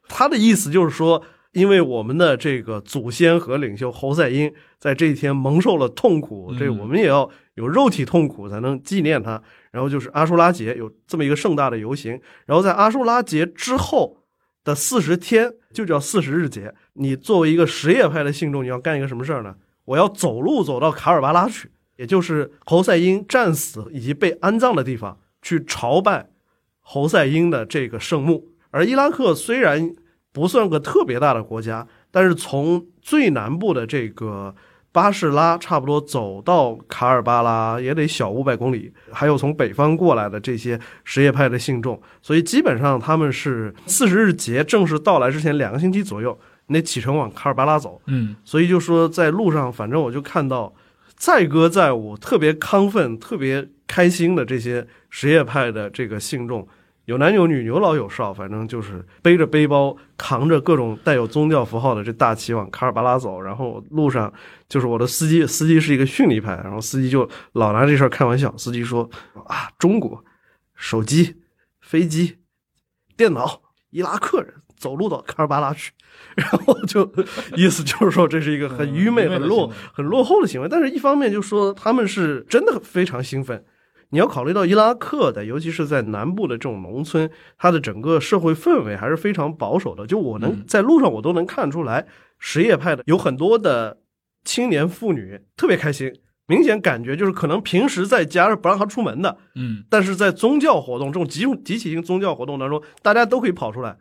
他的意思就是说。因为我们的这个祖先和领袖侯赛因在这一天蒙受了痛苦，这我们也要有肉体痛苦才能纪念他。然后就是阿舒拉节有这么一个盛大的游行，然后在阿舒拉节之后的四十天就叫四十日节。你作为一个什叶派的信众，你要干一个什么事儿呢？我要走路走到卡尔巴拉去，也就是侯赛因战死以及被安葬的地方，去朝拜侯赛因的这个圣墓。而伊拉克虽然不算个特别大的国家，但是从最南部的这个巴士拉，差不多走到卡尔巴拉也得小五百公里，还有从北方过来的这些什叶派的信众，所以基本上他们是四十日节正式到来之前两个星期左右，你得启程往卡尔巴拉走。嗯，所以就说在路上，反正我就看到载歌载舞、特别亢奋、特别开心的这些什叶派的这个信众。有男有女，有老有少，反正就是背着背包，扛着各种带有宗教符号的这大旗往卡尔巴拉走。然后路上就是我的司机，司机是一个逊尼派，然后司机就老拿这事儿开玩笑。司机说：“啊，中国手机、飞机、电脑，伊拉克人走路到卡尔巴拉去。”然后就意思就是说这是一个很愚昧、很落、很落后的行为。但是一方面就说他们是真的非常兴奋。你要考虑到伊拉克的，尤其是在南部的这种农村，它的整个社会氛围还是非常保守的。就我能在路上，我都能看出来，什叶派的有很多的青年妇女特别开心，明显感觉就是可能平时在家是不让她出门的，嗯，但是在宗教活动这种集集体性宗教活动当中，大家都可以跑出来，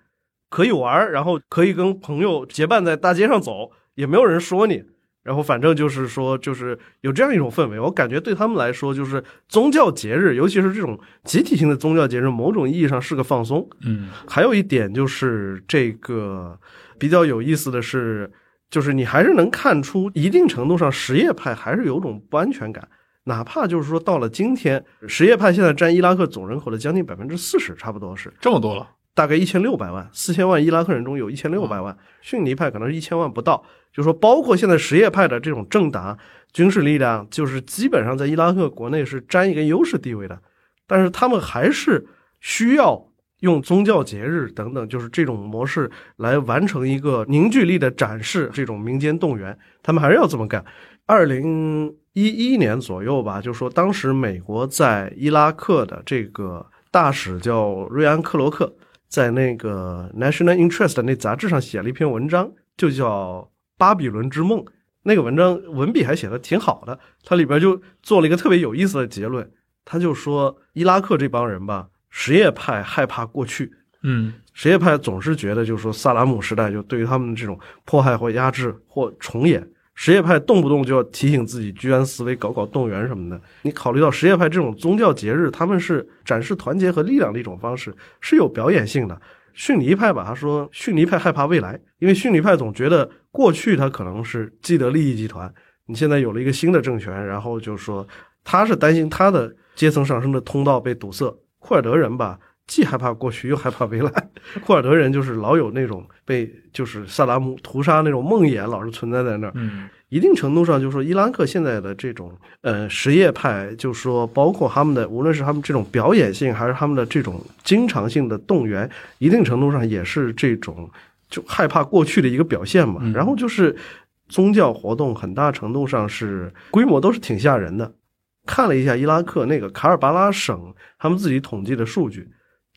可以玩，然后可以跟朋友结伴在大街上走，也没有人说你。然后反正就是说，就是有这样一种氛围，我感觉对他们来说，就是宗教节日，尤其是这种集体性的宗教节日，某种意义上是个放松。嗯，还有一点就是这个比较有意思的是，就是你还是能看出一定程度上什叶派还是有种不安全感，哪怕就是说到了今天，什叶派现在占伊拉克总人口的将近百分之四十，差不多是这么多了。大概一千六百万，四千万伊拉克人中有一千六百万，逊尼派可能是一千万不到。就说包括现在什叶派的这种政党、军事力量，就是基本上在伊拉克国内是占一个优势地位的，但是他们还是需要用宗教节日等等，就是这种模式来完成一个凝聚力的展示，这种民间动员，他们还是要这么干。二零一一年左右吧，就说当时美国在伊拉克的这个大使叫瑞安·克罗克。在那个 National Interest 那杂志上写了一篇文章，就叫《巴比伦之梦》。那个文章文笔还写的挺好的，它里边就做了一个特别有意思的结论。他就说，伊拉克这帮人吧，什叶派害怕过去，嗯，什叶派总是觉得，就是说萨拉姆时代就对于他们这种迫害或压制或重演什叶派动不动就要提醒自己居安思危，搞搞动员什么的。你考虑到什叶派这种宗教节日，他们是展示团结和力量的一种方式，是有表演性的。逊尼派吧，他说逊尼派害怕未来，因为逊尼派总觉得过去他可能是既得利益集团，你现在有了一个新的政权，然后就说他是担心他的阶层上升的通道被堵塞。库尔德人吧。既害怕过去，又害怕未来。库尔德人就是老有那种被就是萨达姆屠杀那种梦魇，老是存在在那儿。嗯，一定程度上，就是说伊拉克现在的这种呃什叶派，就是说包括他们的，无论是他们这种表演性，还是他们的这种经常性的动员，一定程度上也是这种就害怕过去的一个表现嘛。然后就是宗教活动，很大程度上是规模都是挺吓人的。看了一下伊拉克那个卡尔巴拉省他们自己统计的数据。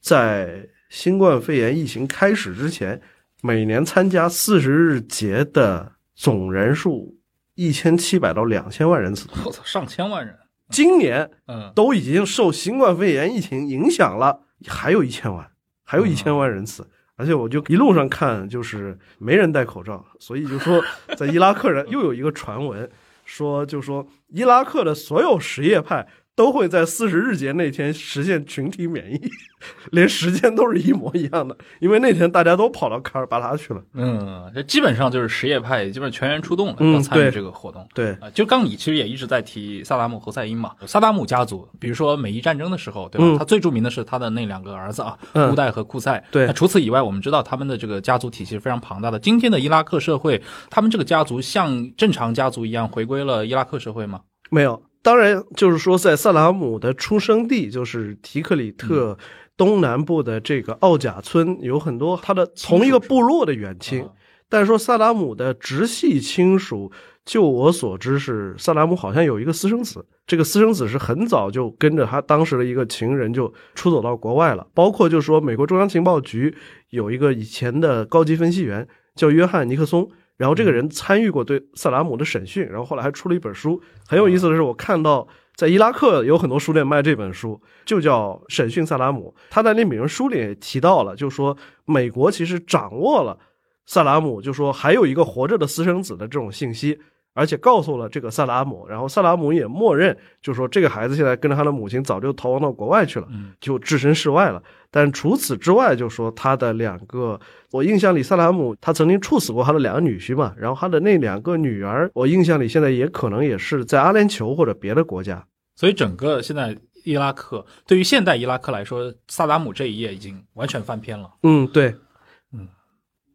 在新冠肺炎疫情开始之前，每年参加四十日节的总人数一千七百到两千万人次。我操，上千万人！今年，嗯，都已经受新冠肺炎疫情影响了，还有一千万，还有一千万人次。而且我就一路上看，就是没人戴口罩，所以就说在伊拉克人又有一个传闻，说就说伊拉克的所有什叶派。都会在四十日节那天实现群体免疫，连时间都是一模一样的，因为那天大家都跑到卡尔巴拉去了。嗯，这基本上就是什叶派，基本上全员出动了，要参与这个活动。对啊，就刚你其实也一直在提萨达姆侯赛因嘛，萨达姆家族，比如说美伊战争的时候，对吧？他最著名的是他的那两个儿子啊，乌代和库塞。对，那除此以外，我们知道他们的这个家族体系是非常庞大的。今天的伊拉克社会，他们这个家族像正常家族一样回归了伊拉克社会吗？没有。当然，就是说，在萨达姆的出生地，就是提克里特东南部的这个奥贾村，有很多他的同一个部落的远亲。但是说萨达姆的直系亲属，就我所知是萨达姆好像有一个私生子，这个私生子是很早就跟着他当时的一个情人就出走到国外了。包括就是说，美国中央情报局有一个以前的高级分析员叫约翰尼克松。然后这个人参与过对萨达姆的审讯，然后后来还出了一本书。很有意思的是，我看到在伊拉克有很多书店卖这本书，就叫《审讯萨达姆》。他在那本书里也提到了，就说美国其实掌握了萨达姆，就说还有一个活着的私生子的这种信息。而且告诉了这个萨达姆，然后萨达姆也默认，就说这个孩子现在跟着他的母亲早就逃亡到国外去了，就置身事外了。但除此之外，就说他的两个，我印象里萨达姆他曾经处死过他的两个女婿嘛，然后他的那两个女儿，我印象里现在也可能也是在阿联酋或者别的国家。所以整个现在伊拉克对于现代伊拉克来说，萨达姆这一页已经完全翻篇了。嗯，对。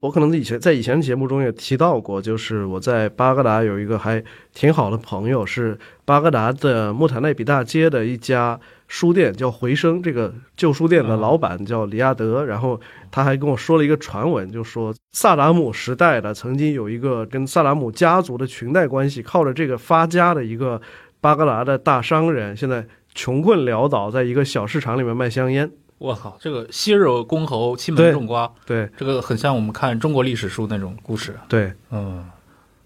我可能以前在以前的节目中也提到过，就是我在巴格达有一个还挺好的朋友，是巴格达的穆塔内比大街的一家书店，叫回声。这个旧书店的老板叫里亚德，然后他还跟我说了一个传闻，就说萨达姆时代的曾经有一个跟萨达姆家族的裙带关系，靠着这个发家的一个巴格达的大商人，现在穷困潦倒，在一个小市场里面卖香烟。我靠，这个昔日公侯，欺门种瓜，对，这个很像我们看中国历史书那种故事。对，嗯，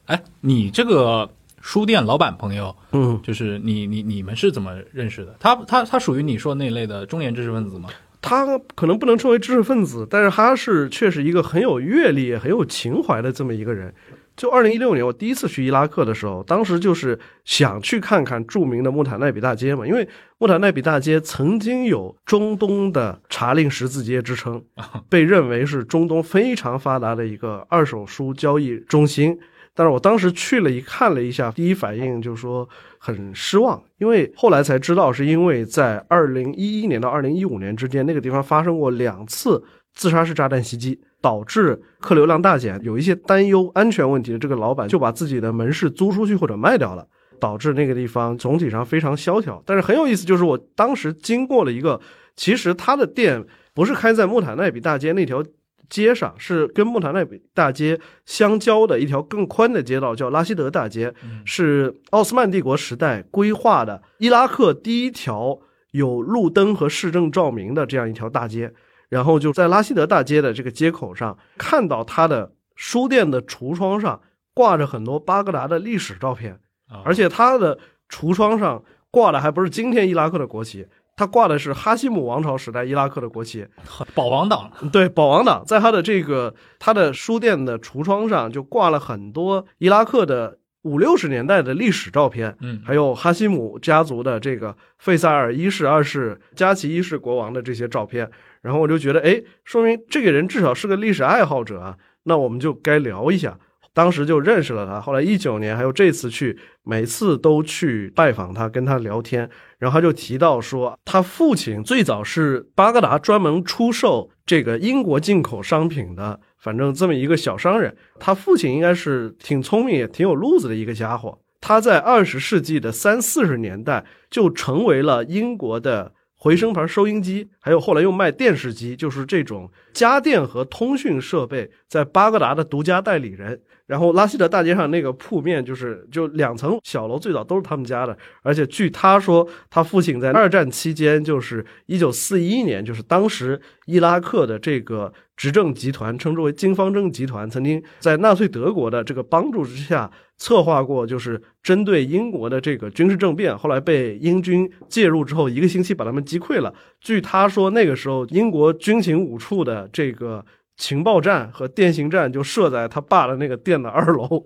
哎，你这个书店老板朋友，嗯，就是你你你们是怎么认识的？他他他属于你说那类的中年知识分子吗？他可能不能称为知识分子，但是他是确实一个很有阅历、很有情怀的这么一个人。就二零一六年，我第一次去伊拉克的时候，当时就是想去看看著名的穆塔奈比大街嘛，因为穆塔奈比大街曾经有中东的查令十字街之称，被认为是中东非常发达的一个二手书交易中心。但是我当时去了一看了一下，第一反应就是说很失望，因为后来才知道，是因为在二零一一年到二零一五年之间，那个地方发生过两次自杀式炸弹袭击。导致客流量大减，有一些担忧安全问题的这个老板就把自己的门市租出去或者卖掉了，导致那个地方总体上非常萧条。但是很有意思，就是我当时经过了一个，其实他的店不是开在穆塔奈比大街那条街上，是跟穆塔奈比大街相交的一条更宽的街道，叫拉希德大街，是奥斯曼帝国时代规划的伊拉克第一条有路灯和市政照明的这样一条大街。然后就在拉希德大街的这个街口上，看到他的书店的橱窗上挂着很多巴格达的历史照片，而且他的橱窗上挂的还不是今天伊拉克的国旗，他挂的是哈希姆王朝时代伊拉克的国旗，保王党。对，保王党。在他的这个他的书店的橱窗上就挂了很多伊拉克的五六十年代的历史照片，嗯，还有哈希姆家族的这个费萨尔一世、二世、加奇一世国王的这些照片，然后我就觉得，哎，说明这个人至少是个历史爱好者啊，那我们就该聊一下。当时就认识了他，后来一九年还有这次去，每次都去拜访他，跟他聊天，然后他就提到说，他父亲最早是巴格达专门出售这个英国进口商品的，反正这么一个小商人。他父亲应该是挺聪明也挺有路子的一个家伙。他在二十世纪的三四十年代就成为了英国的。回声牌收音机，还有后来又卖电视机，就是这种家电和通讯设备，在巴格达的独家代理人。然后拉希德大街上那个铺面，就是就两层小楼，最早都是他们家的。而且据他说，他父亲在二战期间，就是一九四一年，就是当时伊拉克的这个执政集团，称之为金方正集团，曾经在纳粹德国的这个帮助之下。策划过就是针对英国的这个军事政变，后来被英军介入之后，一个星期把他们击溃了。据他说，那个时候英国军情五处的这个情报站和电信站就设在他爸的那个店的二楼。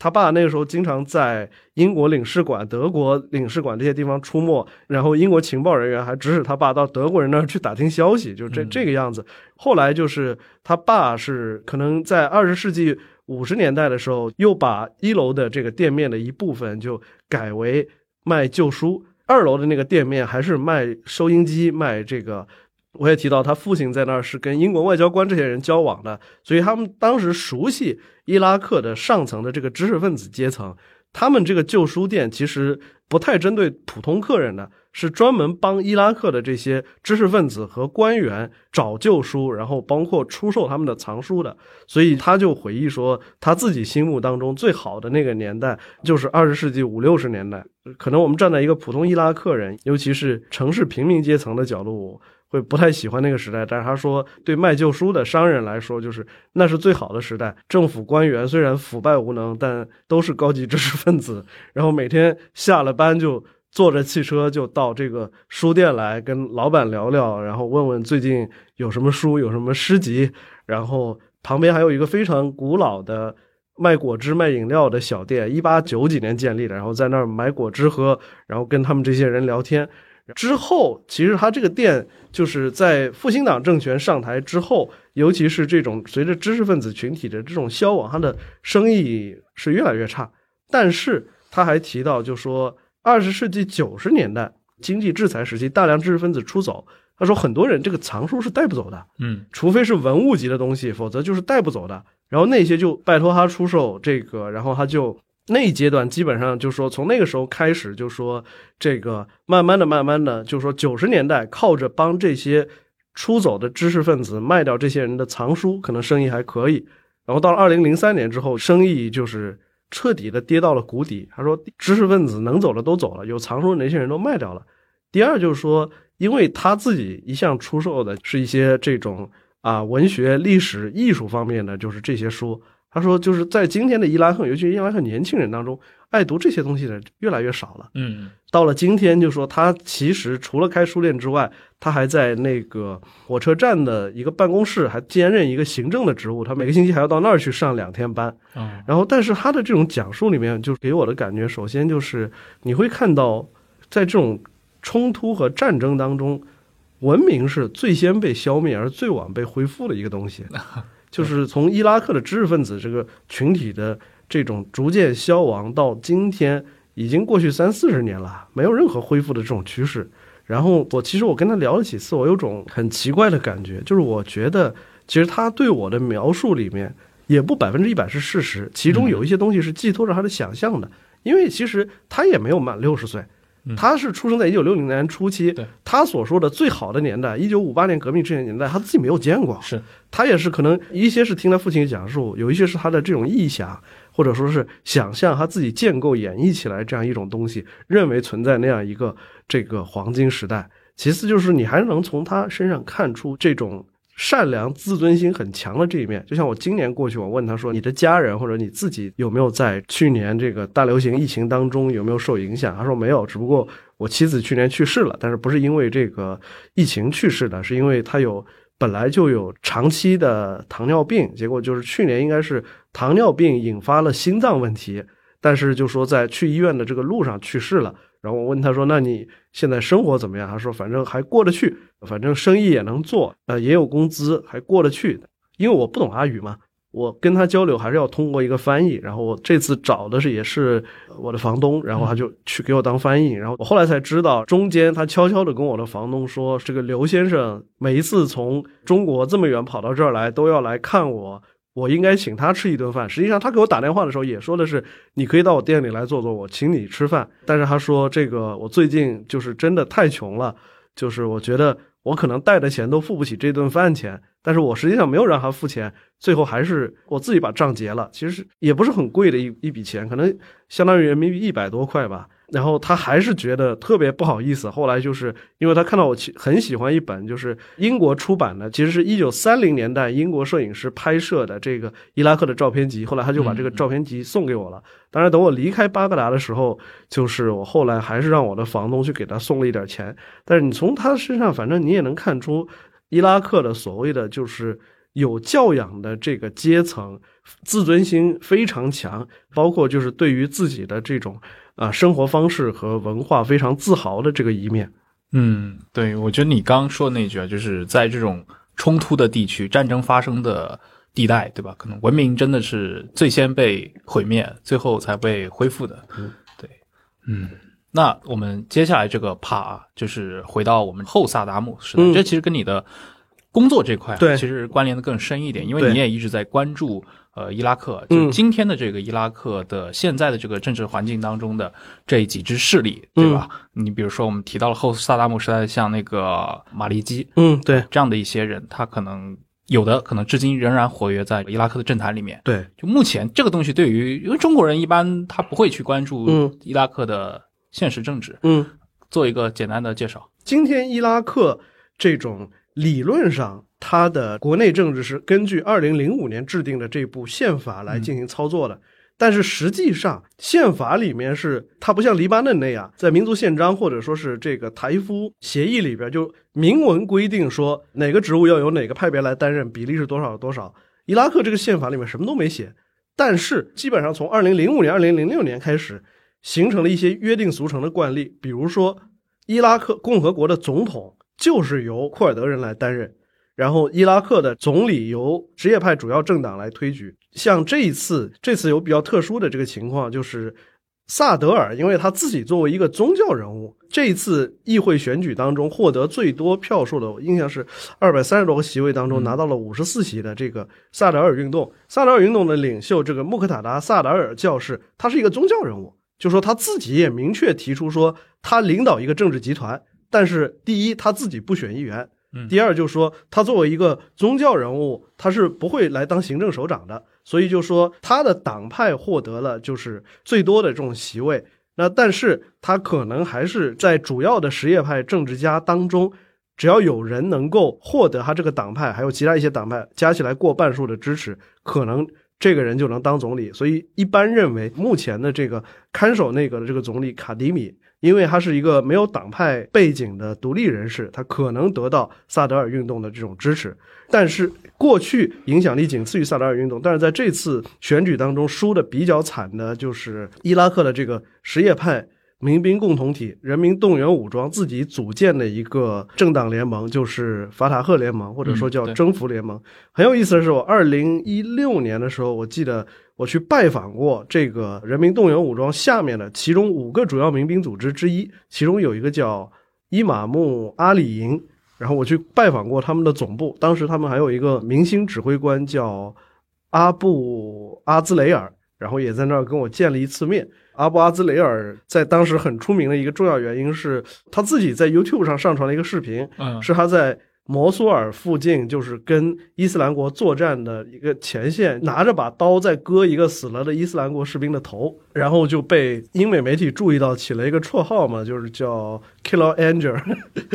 他爸那个时候经常在英国领事馆、德国领事馆这些地方出没，然后英国情报人员还指使他爸到德国人那儿去打听消息，就这这个样子。后来就是他爸是可能在二十世纪。五十年代的时候，又把一楼的这个店面的一部分就改为卖旧书，二楼的那个店面还是卖收音机，卖这个。我也提到他父亲在那儿是跟英国外交官这些人交往的，所以他们当时熟悉伊拉克的上层的这个知识分子阶层。他们这个旧书店其实不太针对普通客人的。是专门帮伊拉克的这些知识分子和官员找旧书，然后包括出售他们的藏书的。所以他就回忆说，他自己心目当中最好的那个年代就是二十世纪五六十年代。可能我们站在一个普通伊拉克人，尤其是城市平民阶层的角度，会不太喜欢那个时代。但是他说，对卖旧书的商人来说，就是那是最好的时代。政府官员虽然腐败无能，但都是高级知识分子，然后每天下了班就。坐着汽车就到这个书店来跟老板聊聊，然后问问最近有什么书，有什么诗集。然后旁边还有一个非常古老的卖果汁、卖饮料的小店，一八九几年建立的。然后在那儿买果汁喝，然后跟他们这些人聊天。之后，其实他这个店就是在复兴党政权上台之后，尤其是这种随着知识分子群体的这种消亡，他的生意是越来越差。但是他还提到，就说。二十世纪九十年代经济制裁时期，大量知识分子出走。他说，很多人这个藏书是带不走的，嗯，除非是文物级的东西，否则就是带不走的。然后那些就拜托他出售这个，然后他就那一阶段基本上就说，从那个时候开始就说这个慢慢的、慢慢的，就说九十年代靠着帮这些出走的知识分子卖掉这些人的藏书，可能生意还可以。然后到了二零零三年之后，生意就是。彻底的跌到了谷底。他说，知识分子能走的都走了，有藏书的那些人都卖掉了。第二就是说，因为他自己一向出售的是一些这种啊文学、历史、艺术方面的，就是这些书。他说，就是在今天的伊拉克，尤其伊拉克年轻人当中。爱读这些东西的越来越少了。嗯，到了今天，就说他其实除了开书店之外，他还在那个火车站的一个办公室还兼任一个行政的职务。他每个星期还要到那儿去上两天班。嗯然后，但是他的这种讲述里面，就给我的感觉，首先就是你会看到，在这种冲突和战争当中，文明是最先被消灭而最晚被恢复的一个东西。就是从伊拉克的知识分子这个群体的。这种逐渐消亡到今天已经过去三四十年了，没有任何恢复的这种趋势。然后我其实我跟他聊了几次，我有种很奇怪的感觉，就是我觉得其实他对我的描述里面也不百分之一百是事实，其中有一些东西是寄托着他的想象的，因为其实他也没有满六十岁。他是出生在一九六零年初期，他所说的最好的年代，一九五八年革命之前年代，他自己没有见过。是他也是可能一些是听他父亲讲述，有一些是他的这种臆想，或者说是想象他自己建构演绎起来这样一种东西，认为存在那样一个这个黄金时代。其次就是你还能从他身上看出这种。善良、自尊心很强的这一面，就像我今年过去，我问他说：“你的家人或者你自己有没有在去年这个大流行疫情当中有没有受影响？”他说没有，只不过我妻子去年去世了，但是不是因为这个疫情去世的，是因为他有本来就有长期的糖尿病，结果就是去年应该是糖尿病引发了心脏问题。但是就说在去医院的这个路上去世了。然后我问他说：“那你现在生活怎么样？”他说：“反正还过得去，反正生意也能做，呃，也有工资，还过得去。因为我不懂阿语嘛，我跟他交流还是要通过一个翻译。然后我这次找的是也是我的房东，然后他就去给我当翻译。然后我后来才知道，中间他悄悄的跟我的房东说，这个刘先生每一次从中国这么远跑到这儿来，都要来看我。”我应该请他吃一顿饭。实际上，他给我打电话的时候也说的是，你可以到我店里来坐坐，我请你吃饭。但是他说，这个我最近就是真的太穷了，就是我觉得我可能带的钱都付不起这顿饭钱。但是我实际上没有让他付钱，最后还是我自己把账结了。其实也不是很贵的一一笔钱，可能相当于人民币一百多块吧。然后他还是觉得特别不好意思。后来就是因为他看到我很喜欢一本，就是英国出版的，其实是一九三零年代英国摄影师拍摄的这个伊拉克的照片集。后来他就把这个照片集送给我了。当然，等我离开巴格达的时候，就是我后来还是让我的房东去给他送了一点钱。但是你从他身上，反正你也能看出伊拉克的所谓的就是有教养的这个阶层，自尊心非常强，包括就是对于自己的这种。啊，生活方式和文化非常自豪的这个一面。嗯，对，我觉得你刚刚说的那句啊，就是在这种冲突的地区、战争发生的地带，对吧？可能文明真的是最先被毁灭，最后才被恢复的。嗯，对，嗯。那我们接下来这个帕啊，就是回到我们后萨达姆时代，这其实跟你的工作这块对，其实关联的更深一点，因为你也一直在关注。呃，伊拉克就今天的这个伊拉克的现在的这个政治环境当中的这几支势力，对吧？你比如说，我们提到了后萨达姆时代，像那个马利基，嗯，对，这样的一些人，他可能有的可能至今仍然活跃在伊拉克的政坛里面。对，就目前这个东西，对于因为中国人一般他不会去关注伊拉克的现实政治，嗯，做一个简单的介绍。今天伊拉克这种理论上。它的国内政治是根据二零零五年制定的这部宪法来进行操作的，但是实际上宪法里面是它不像黎巴嫩那样，在民族宪章或者说是这个台夫协议里边就明文规定说哪个职务要由哪个派别来担任，比例是多少多少。伊拉克这个宪法里面什么都没写，但是基本上从二零零五年、二零零六年开始，形成了一些约定俗成的惯例，比如说伊拉克共和国的总统就是由库尔德人来担任。然后，伊拉克的总理由什叶派主要政党来推举。像这一次，这次有比较特殊的这个情况，就是萨德尔，因为他自己作为一个宗教人物，这一次议会选举当中获得最多票数的，我印象是二百三十多个席位当中拿到了五十四席的这个萨德尔运动。萨德尔运动的领袖这个穆克塔达·萨达尔教士，他是一个宗教人物，就说他自己也明确提出说，他领导一个政治集团，但是第一他自己不选议员。第二就是说，他作为一个宗教人物，他是不会来当行政首长的，所以就说他的党派获得了就是最多的这种席位。那但是他可能还是在主要的什叶派政治家当中，只要有人能够获得他这个党派还有其他一些党派加起来过半数的支持，可能这个人就能当总理。所以一般认为，目前的这个看守内阁的这个总理卡迪米。因为他是一个没有党派背景的独立人士，他可能得到萨德尔运动的这种支持。但是过去影响力仅次于萨德尔运动，但是在这次选举当中输的比较惨的就是伊拉克的这个什叶派民兵共同体人民动员武装自己组建的一个政党联盟，就是法塔赫联盟，或者说叫征服联盟。很有意思的是，我二零一六年的时候，我记得。我去拜访过这个人民动员武装下面的其中五个主要民兵组织之一，其中有一个叫伊玛目阿里营，然后我去拜访过他们的总部，当时他们还有一个明星指挥官叫阿布阿兹雷尔，然后也在那儿跟我见了一次面。阿布阿兹雷尔在当时很出名的一个重要原因是他自己在 YouTube 上上传了一个视频，是他在。摩苏尔附近就是跟伊斯兰国作战的一个前线，拿着把刀在割一个死了的伊斯兰国士兵的头，然后就被英美媒体注意到，起了一个绰号嘛，就是叫 Killer Angel，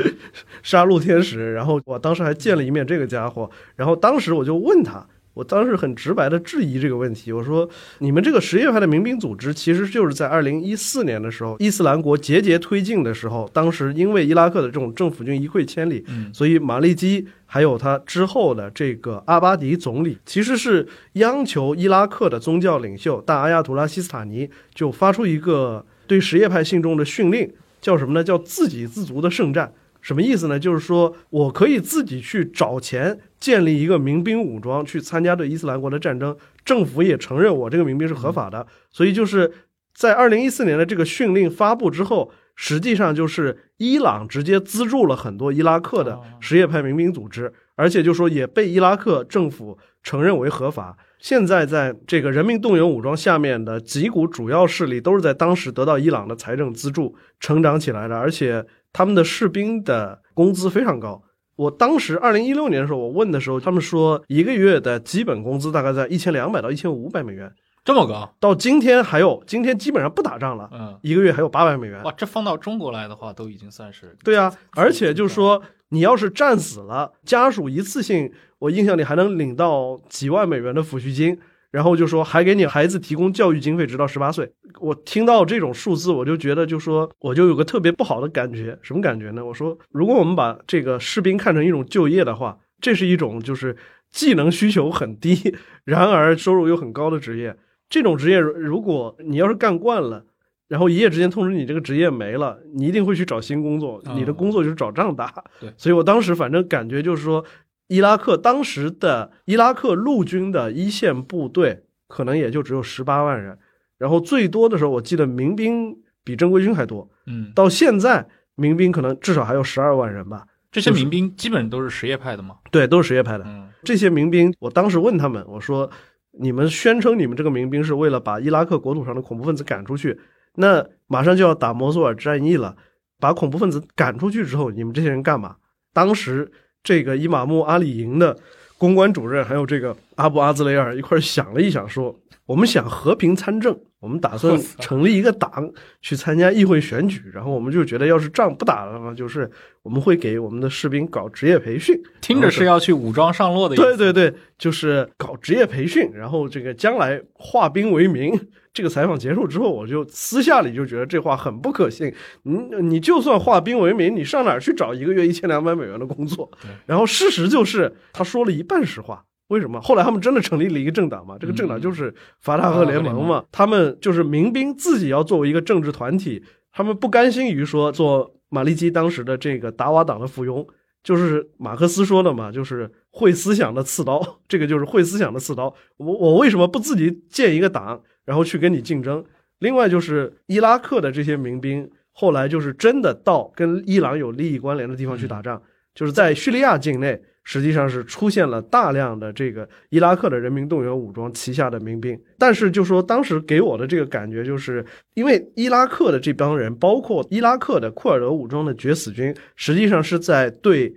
杀戮天使。然后我当时还见了一面这个家伙，然后当时我就问他，我当时很直白的质疑这个问题，我说你们这个什叶派的民兵组织，其实就是在二零一四年的时候，伊斯兰国节节推进的时候，当时因为伊拉克的这种政府军一溃千里，所以马利基还有他之后的这个阿巴迪总理，其实是央求伊拉克的宗教领袖大阿亚图拉西斯塔尼就发出一个对什叶派信众的训令，叫什么呢？叫自给自足的圣战。什么意思呢？就是说我可以自己去找钱建立一个民兵武装，去参加对伊斯兰国的战争。政府也承认我这个民兵是合法的。所以就是在二零一四年的这个训令发布之后，实际上就是伊朗直接资助了很多伊拉克的什叶派民兵组织，而且就说也被伊拉克政府承认为合法。现在在这个人民动员武装下面的几股主要势力，都是在当时得到伊朗的财政资助成长起来的，而且。他们的士兵的工资非常高。我当时二零一六年的时候，我问的时候，他们说一个月的基本工资大概在一千两百到一千五百美元，这么高。到今天还有，今天基本上不打仗了，嗯，一个月还有八百美元。哇，这放到中国来的话，都已经算是对啊。而且就是说，你要是战死了，家属一次性，我印象里还能领到几万美元的抚恤金。然后就说还给你孩子提供教育经费，直到十八岁。我听到这种数字，我就觉得就说我就有个特别不好的感觉，什么感觉呢？我说如果我们把这个士兵看成一种就业的话，这是一种就是技能需求很低，然而收入又很高的职业。这种职业如果你要是干惯了，然后一夜之间通知你这个职业没了，你一定会去找新工作。你的工作就是找仗打。对，所以我当时反正感觉就是说。伊拉克当时的伊拉克陆军的一线部队可能也就只有十八万人，然后最多的时候，我记得民兵比正规军还多。嗯，到现在民兵可能至少还有十二万人吧。这些民兵基本都是什叶派的吗？对，都是什叶派的。嗯，这些民兵，我当时问他们，我说：“你们宣称你们这个民兵是为了把伊拉克国土上的恐怖分子赶出去，那马上就要打摩苏尔战役了，把恐怖分子赶出去之后，你们这些人干嘛？”当时。这个伊玛目阿里营的公关主任，还有这个阿布阿兹雷尔一块想了一想，说：“我们想和平参政，我们打算 成立一个党去参加议会选举。然后我们就觉得，要是仗不打了嘛，就是我们会给我们的士兵搞职业培训，听着是要去武装上路的意思。对对对，就是搞职业培训，然后这个将来化兵为民。”这个采访结束之后，我就私下里就觉得这话很不可信。你你就算化兵为民，你上哪儿去找一个月一千两百美元的工作？然后事实就是他说了一半实话。为什么？后来他们真的成立了一个政党嘛？这个政党就是法塔赫联盟嘛。他们就是民兵自己要作为一个政治团体，他们不甘心于说做马利基当时的这个达瓦党的附庸，就是马克思说的嘛，就是会思想的刺刀。这个就是会思想的刺刀。我我为什么不自己建一个党？然后去跟你竞争。另外就是伊拉克的这些民兵，后来就是真的到跟伊朗有利益关联的地方去打仗，就是在叙利亚境内，实际上是出现了大量的这个伊拉克的人民动员武装旗下的民兵。但是就说当时给我的这个感觉，就是因为伊拉克的这帮人，包括伊拉克的库尔德武装的决死军，实际上是在对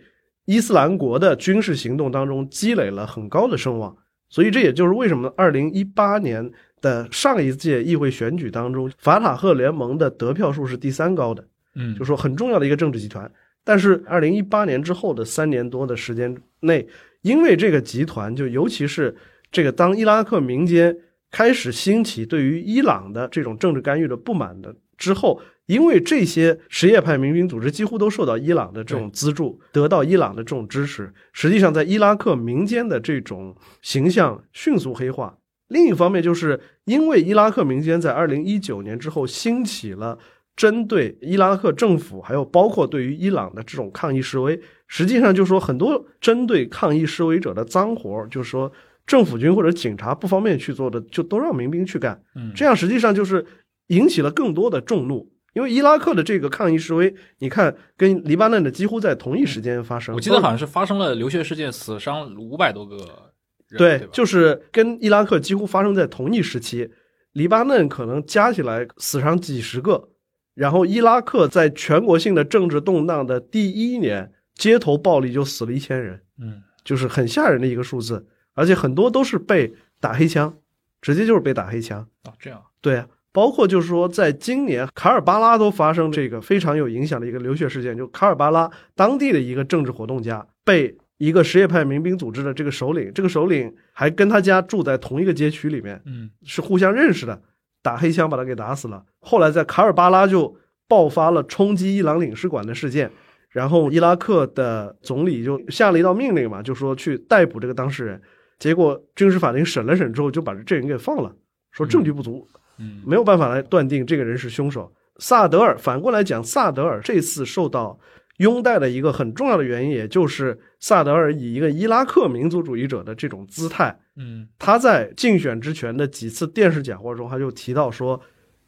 伊斯兰国的军事行动当中积累了很高的声望。所以这也就是为什么二零一八年。的上一届议会选举当中，法塔赫联盟的得票数是第三高的，嗯，就说很重要的一个政治集团。但是二零一八年之后的三年多的时间内，因为这个集团，就尤其是这个当伊拉克民间开始兴起对于伊朗的这种政治干预的不满的之后，因为这些什叶派民兵组织几乎都受到伊朗的这种资助，得到伊朗的这种支持，实际上在伊拉克民间的这种形象迅速黑化。另一方面，就是因为伊拉克民间在二零一九年之后兴起了针对伊拉克政府，还有包括对于伊朗的这种抗议示威，实际上就是说很多针对抗议示威者的脏活，就是说政府军或者警察不方便去做的，就都让民兵去干。嗯，这样实际上就是引起了更多的众怒，因为伊拉克的这个抗议示威，你看跟黎巴嫩的几乎在同一时间发生。我记得好像是发生了流血事件，死伤五百多个。对，就是跟伊拉克几乎发生在同一时期，黎巴嫩可能加起来死伤几十个，然后伊拉克在全国性的政治动荡的第一年，街头暴力就死了一千人，嗯，就是很吓人的一个数字，而且很多都是被打黑枪，直接就是被打黑枪啊，这样，对啊，包括就是说，在今年卡尔巴拉都发生这个非常有影响的一个流血事件，就卡尔巴拉当地的一个政治活动家被。一个什叶派民兵组织的这个首领，这个首领还跟他家住在同一个街区里面，嗯，是互相认识的，打黑枪把他给打死了。后来在卡尔巴拉就爆发了冲击伊朗领事馆的事件，然后伊拉克的总理就下了一道命令嘛，就说去逮捕这个当事人。结果军事法庭审了审之后，就把这人给放了，说证据不足，嗯，没有办法来断定这个人是凶手。萨德尔反过来讲，萨德尔这次受到。拥戴的一个很重要的原因，也就是萨德尔以一个伊拉克民族主义者的这种姿态，嗯，他在竞选之前的几次电视讲话中，他就提到说，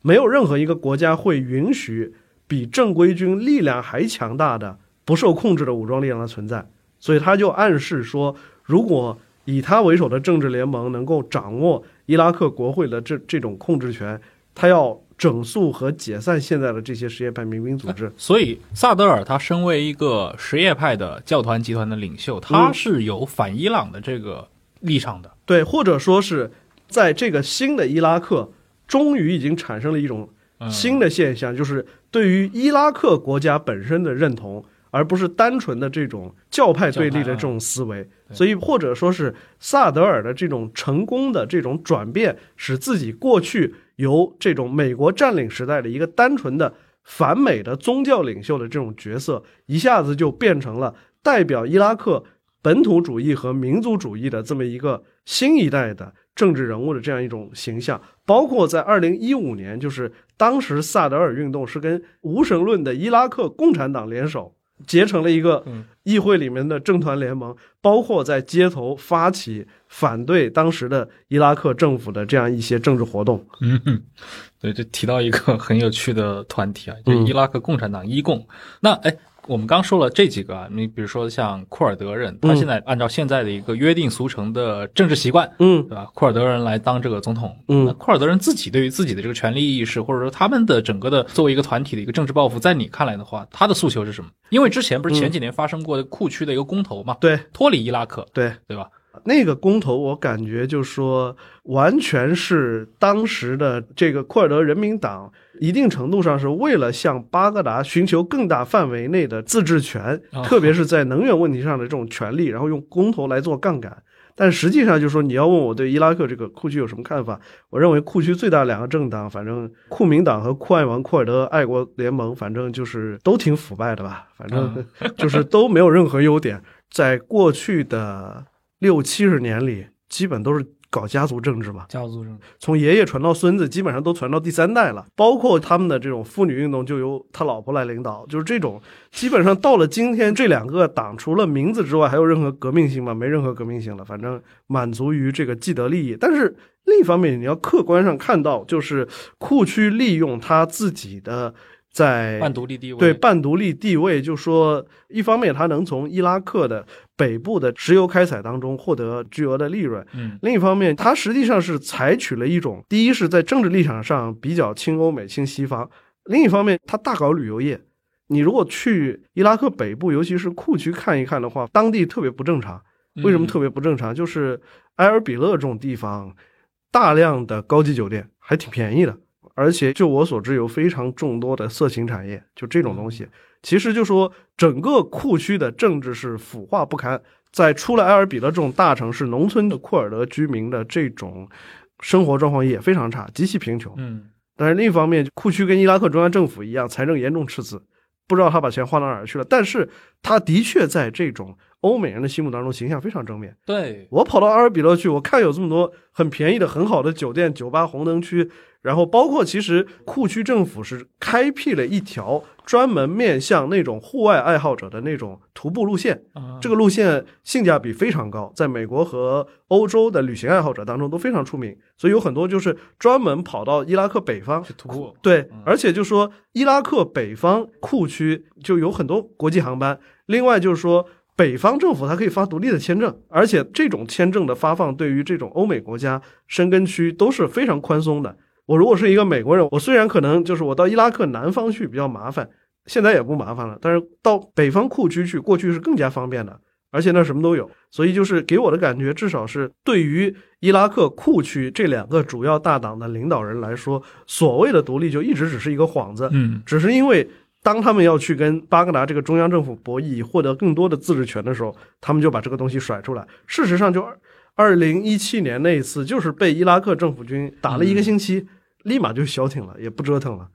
没有任何一个国家会允许比正规军力量还强大的、不受控制的武装力量的存在。所以他就暗示说，如果以他为首的政治联盟能够掌握伊拉克国会的这这种控制权，他要。整肃和解散现在的这些什叶派民兵组织。所以，萨德尔他身为一个什叶派的教团集团的领袖，他是有反伊朗的这个立场的。对，或者说是在这个新的伊拉克，终于已经产生了一种新的现象，就是对于伊拉克国家本身的认同，而不是单纯的这种教派对立的这种思维。所以，或者说是萨德尔的这种成功的这种转变，使自己过去。由这种美国占领时代的一个单纯的反美的宗教领袖的这种角色，一下子就变成了代表伊拉克本土主义和民族主义的这么一个新一代的政治人物的这样一种形象。包括在二零一五年，就是当时萨德尔运动是跟无神论的伊拉克共产党联手。结成了一个议会里面的政团联盟，包括在街头发起反对当时的伊拉克政府的这样一些政治活动。嗯，对，就提到一个很有趣的团体啊，就伊拉克共产党伊共。那哎。我们刚说了这几个啊，你比如说像库尔德人，他现在按照现在的一个约定俗成的政治习惯，嗯，对吧？库尔德人来当这个总统，嗯，那库尔德人自己对于自己的这个权利意识，或者说他们的整个的作为一个团体的一个政治抱负，在你看来的话，他的诉求是什么？因为之前不是前几年发生过库区的一个公投嘛，对，脱离伊拉克，对，对吧？那个公投，我感觉就是说，完全是当时的这个库尔德人民党，一定程度上是为了向巴格达寻求更大范围内的自治权，特别是在能源问题上的这种权利，然后用公投来做杠杆。但实际上，就是说，你要问我对伊拉克这个库区有什么看法，我认为库区最大两个政党，反正库民党和库爱王库尔德爱国联盟，反正就是都挺腐败的吧，反正 就是都没有任何优点，在过去的。六七十年里，基本都是搞家族政治嘛。家族政治从爷爷传到孙子，基本上都传到第三代了。包括他们的这种妇女运动，就由他老婆来领导。就是这种，基本上到了今天，这两个党除了名字之外，还有任何革命性吗？没任何革命性了。反正满足于这个既得利益。但是另一方面，你要客观上看到，就是库区利用他自己的。在半独立地位，对半独立地位，就说一方面，它能从伊拉克的北部的石油开采当中获得巨额的利润，嗯，另一方面，它实际上是采取了一种，第一是在政治立场上比较亲欧美、亲西方，另一方面，他大搞旅游业。你如果去伊拉克北部，尤其是库区看一看的话，当地特别不正常。为什么特别不正常？就是埃尔比勒这种地方，大量的高级酒店还挺便宜的。而且，就我所知，有非常众多的色情产业，就这种东西。其实就说整个库区的政治是腐化不堪，在出了埃尔比勒这种大城市，农村的库尔德居民的这种生活状况也非常差，极其贫穷。嗯，但是另一方面，库区跟伊拉克中央政府一样，财政严重赤字，不知道他把钱花到哪儿去了。但是他的确在这种欧美人的心目当中形象非常正面。对我跑到阿尔比勒去，我看有这么多很便宜的、很好的酒店、酒吧、红灯区。然后包括，其实库区政府是开辟了一条专门面向那种户外爱好者的那种徒步路线，这个路线性价比非常高，在美国和欧洲的旅行爱好者当中都非常出名，所以有很多就是专门跑到伊拉克北方去徒步。对，而且就说伊拉克北方库区就有很多国际航班，另外就是说北方政府它可以发独立的签证，而且这种签证的发放对于这种欧美国家申根区都是非常宽松的。我如果是一个美国人，我虽然可能就是我到伊拉克南方去比较麻烦，现在也不麻烦了，但是到北方库区去，过去是更加方便的，而且那什么都有，所以就是给我的感觉，至少是对于伊拉克库区这两个主要大党的领导人来说，所谓的独立就一直只是一个幌子，嗯，只是因为当他们要去跟巴格达这个中央政府博弈，获得更多的自治权的时候，他们就把这个东西甩出来。事实上，就二零一七年那一次，就是被伊拉克政府军打了一个星期，立马就消停了，也不折腾了。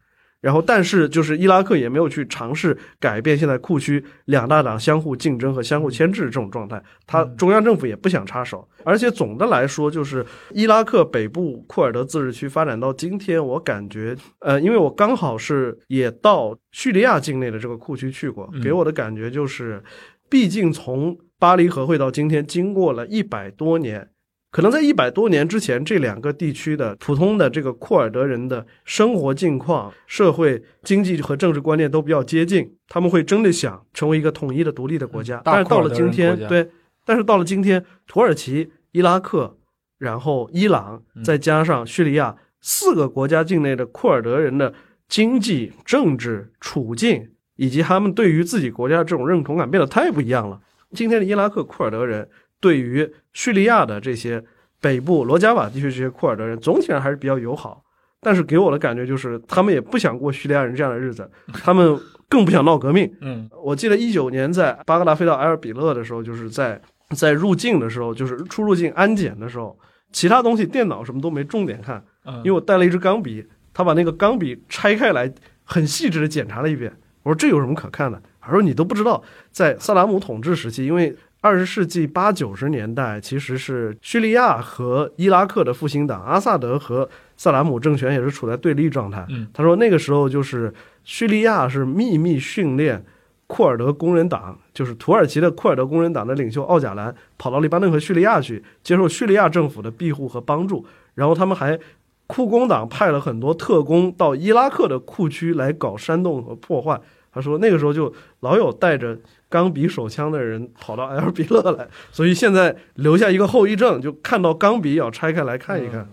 然后，但是就是伊拉克也没有去尝试改变现在库区两大党相互竞争和相互牵制这种状态，他中央政府也不想插手。而且总的来说，就是伊拉克北部库尔德自治区发展到今天，我感觉，呃，因为我刚好是也到叙利亚境内的这个库区去过，给我的感觉就是，毕竟从巴黎和会到今天，经过了一百多年。可能在一百多年之前，这两个地区的普通的这个库尔德人的生活境况、社会经济和政治观念都比较接近，他们会真的想成为一个统一的独立的国家。但是到了今天，对，但是到了今天，土耳其、伊拉克，然后伊朗，再加上叙利亚四个国家境内的库尔德人的经济、政治处境，以及他们对于自己国家的这种认同感变得太不一样了。今天的伊拉克库尔德人。对于叙利亚的这些北部罗加瓦地区这些库尔德人，总体上还是比较友好。但是给我的感觉就是，他们也不想过叙利亚人这样的日子，他们更不想闹革命。嗯，我记得一九年在巴格达飞到埃尔比勒的时候，就是在在入境的时候，就是出入境安检的时候，其他东西电脑什么都没重点看，因为我带了一支钢笔，他把那个钢笔拆开来，很细致的检查了一遍。我说这有什么可看的？他说你都不知道，在萨达姆统治时期，因为二十世纪八九十年代，其实是叙利亚和伊拉克的复兴党，阿萨德和萨达姆政权也是处在对立状态。他说那个时候就是叙利亚是秘密训练库尔德工人党，就是土耳其的库尔德工人党的领袖奥贾兰跑到黎巴嫩和叙利亚去接受叙利亚政府的庇护和帮助，然后他们还库工党派了很多特工到伊拉克的库区来搞煽动和破坏。他说那个时候就老有带着。钢笔手枪的人跑到埃尔比勒来，所以现在留下一个后遗症，就看到钢笔要拆开来看一看。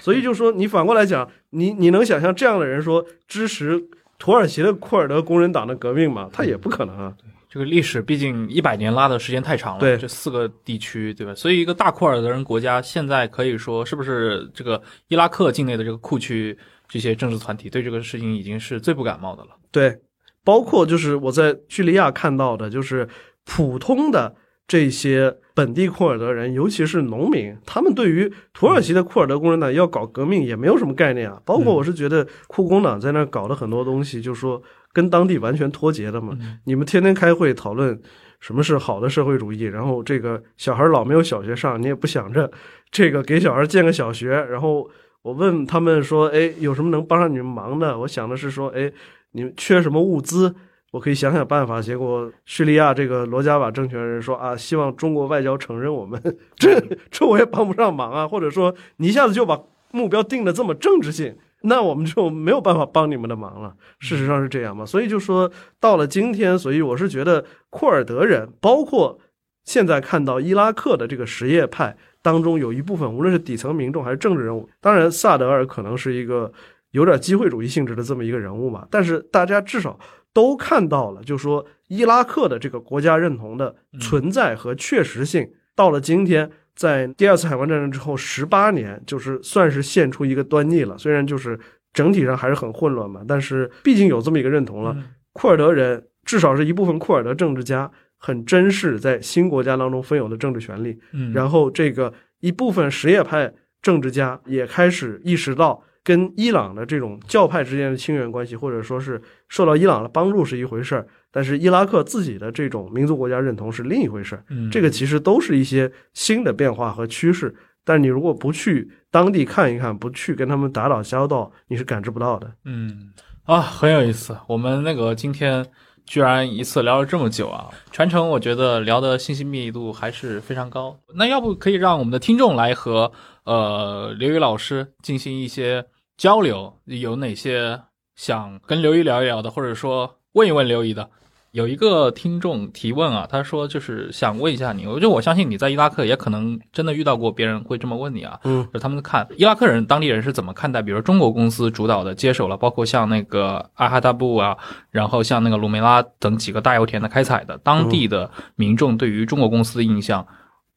所以就说你反过来讲，你你能想象这样的人说支持土耳其的库尔德工人党的革命吗？他也不可能啊。这个历史毕竟一百年拉的时间太长了。对，这四个地区，对吧？所以一个大库尔德人国家现在可以说是不是这个伊拉克境内的这个库区这些政治团体对这个事情已经是最不感冒的了。对。包括就是我在叙利亚看到的，就是普通的这些本地库尔德人，尤其是农民，他们对于土耳其的库尔德工人党要搞革命也没有什么概念啊。包括我是觉得库工党在那搞的很多东西，就说跟当地完全脱节的嘛。你们天天开会讨论什么是好的社会主义，然后这个小孩老没有小学上，你也不想着这个给小孩建个小学。然后我问他们说：“哎，有什么能帮上你们忙的？”我想的是说：“哎。”你们缺什么物资？我可以想想办法。结果叙利亚这个罗加瓦政权人说啊，希望中国外交承认我们，这 这我也帮不上忙啊。或者说你一下子就把目标定的这么政治性，那我们就没有办法帮你们的忙了。事实上是这样嘛？所以就说到了今天，所以我是觉得库尔德人，包括现在看到伊拉克的这个什叶派当中，有一部分无论是底层民众还是政治人物，当然萨德尔可能是一个。有点机会主义性质的这么一个人物嘛，但是大家至少都看到了，就说伊拉克的这个国家认同的存在和确实性，到了今天，在第二次海湾战争之后十八年，就是算是现出一个端倪了。虽然就是整体上还是很混乱嘛，但是毕竟有这么一个认同了。库尔德人至少是一部分库尔德政治家很珍视在新国家当中分有的政治权利，然后这个一部分什叶派政治家也开始意识到。跟伊朗的这种教派之间的亲缘关系，或者说是受到伊朗的帮助是一回事儿，但是伊拉克自己的这种民族国家认同是另一回事儿。这个其实都是一些新的变化和趋势，但你如果不去当地看一看，不去跟他们打打交道，你是感知不到的。嗯，啊，很有意思。我们那个今天居然一次聊了这么久啊，全程我觉得聊的信息密度还是非常高。那要不可以让我们的听众来和呃刘宇老师进行一些。交流有哪些想跟刘姨聊一聊的，或者说问一问刘姨的？有一个听众提问啊，他说就是想问一下你，我就我相信你在伊拉克也可能真的遇到过别人会这么问你啊，嗯，就他们看伊拉克人当地人是怎么看待，比如中国公司主导的接手了，包括像那个阿哈达布啊，然后像那个鲁梅拉等几个大油田的开采的，当地的民众对于中国公司的印象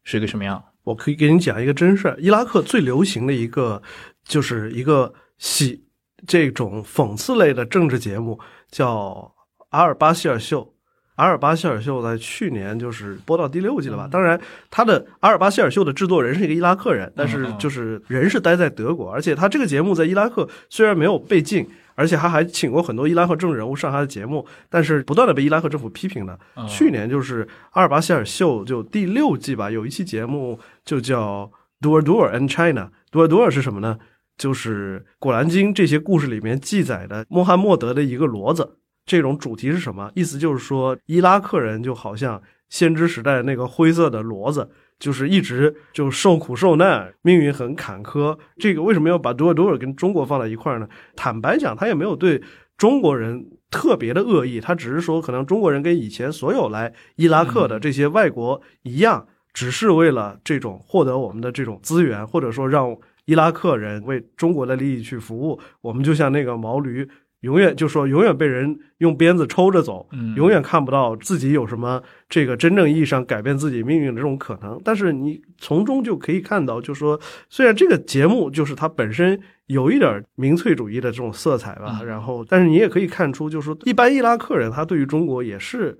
是一个什么样？我可以给你讲一个真事儿，伊拉克最流行的一个就是一个。喜这种讽刺类的政治节目叫阿尔巴希尔秀。阿尔巴希尔秀在去年就是播到第六季了吧？当然，他的阿尔巴希尔秀的制作人是一个伊拉克人，但是就是人是待在德国，而且他这个节目在伊拉克虽然没有被禁，而且他还请过很多伊拉克政治人物上他的节目，但是不断的被伊拉克政府批评的。去年就是阿尔巴希尔秀就第六季吧，有一期节目就叫 Dur and China。Dur 是什么呢？就是《古兰经》这些故事里面记载的穆罕默德的一个骡子。这种主题是什么？意思就是说，伊拉克人就好像先知时代那个灰色的骡子，就是一直就受苦受难，命运很坎坷。这个为什么要把多尔多尔跟中国放在一块儿呢？坦白讲，他也没有对中国人特别的恶意，他只是说，可能中国人跟以前所有来伊拉克的这些外国一样，只是为了这种获得我们的这种资源，或者说让伊拉克人为中国的利益去服务。我们就像那个毛驴。永远就说永远被人用鞭子抽着走，永远看不到自己有什么这个真正意义上改变自己命运的这种可能。但是你从中就可以看到，就说虽然这个节目就是它本身有一点民粹主义的这种色彩吧，然后但是你也可以看出，就是说一般伊拉克人他对于中国也是。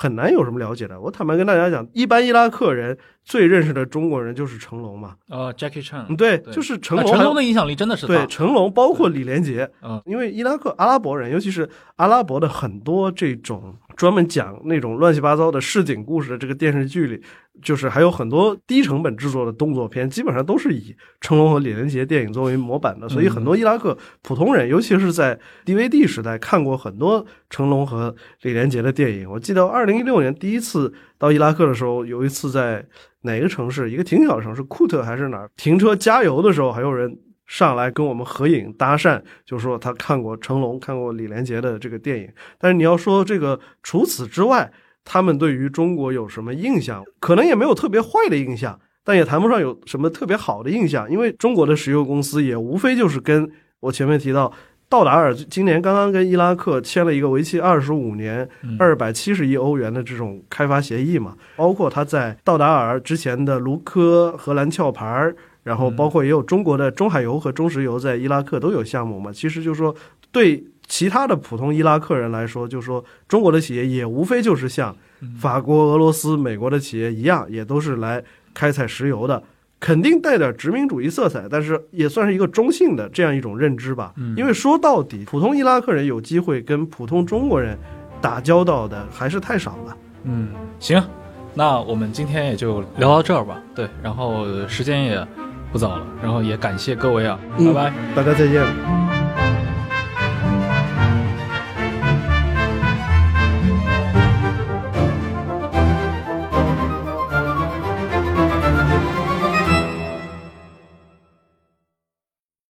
很难有什么了解的。我坦白跟大家讲，一般伊拉克人最认识的中国人就是成龙嘛。呃，Jackie Chan。对，就是成龙。成龙的影响力真的是大。对，成龙包括李连杰。嗯，因为伊拉克阿拉伯人，尤其是阿拉伯的很多这种。专门讲那种乱七八糟的市井故事的这个电视剧里，就是还有很多低成本制作的动作片，基本上都是以成龙和李连杰电影作为模板的。所以很多伊拉克普通人，尤其是在 DVD 时代看过很多成龙和李连杰的电影。我记得二零一六年第一次到伊拉克的时候，有一次在哪个城市，一个挺小的城市库特还是哪儿，停车加油的时候，还有人。上来跟我们合影搭讪，就说他看过成龙、看过李连杰的这个电影。但是你要说这个，除此之外，他们对于中国有什么印象？可能也没有特别坏的印象，但也谈不上有什么特别好的印象。因为中国的石油公司也无非就是跟我前面提到，道达尔今年刚刚跟伊拉克签了一个为期二十五年、二百七十亿欧元的这种开发协议嘛。包括他在道达尔之前的卢科荷兰壳牌。然后包括也有中国的中海油和中石油在伊拉克都有项目嘛，其实就是说对其他的普通伊拉克人来说，就是说中国的企业也无非就是像法国、俄罗斯、美国的企业一样，也都是来开采石油的，肯定带点殖民主义色彩，但是也算是一个中性的这样一种认知吧。因为说到底，普通伊拉克人有机会跟普通中国人打交道的还是太少了。嗯，行，那我们今天也就聊到这儿吧。对，然后时间也。不早了，然后也感谢各位啊，拜拜，大家再见。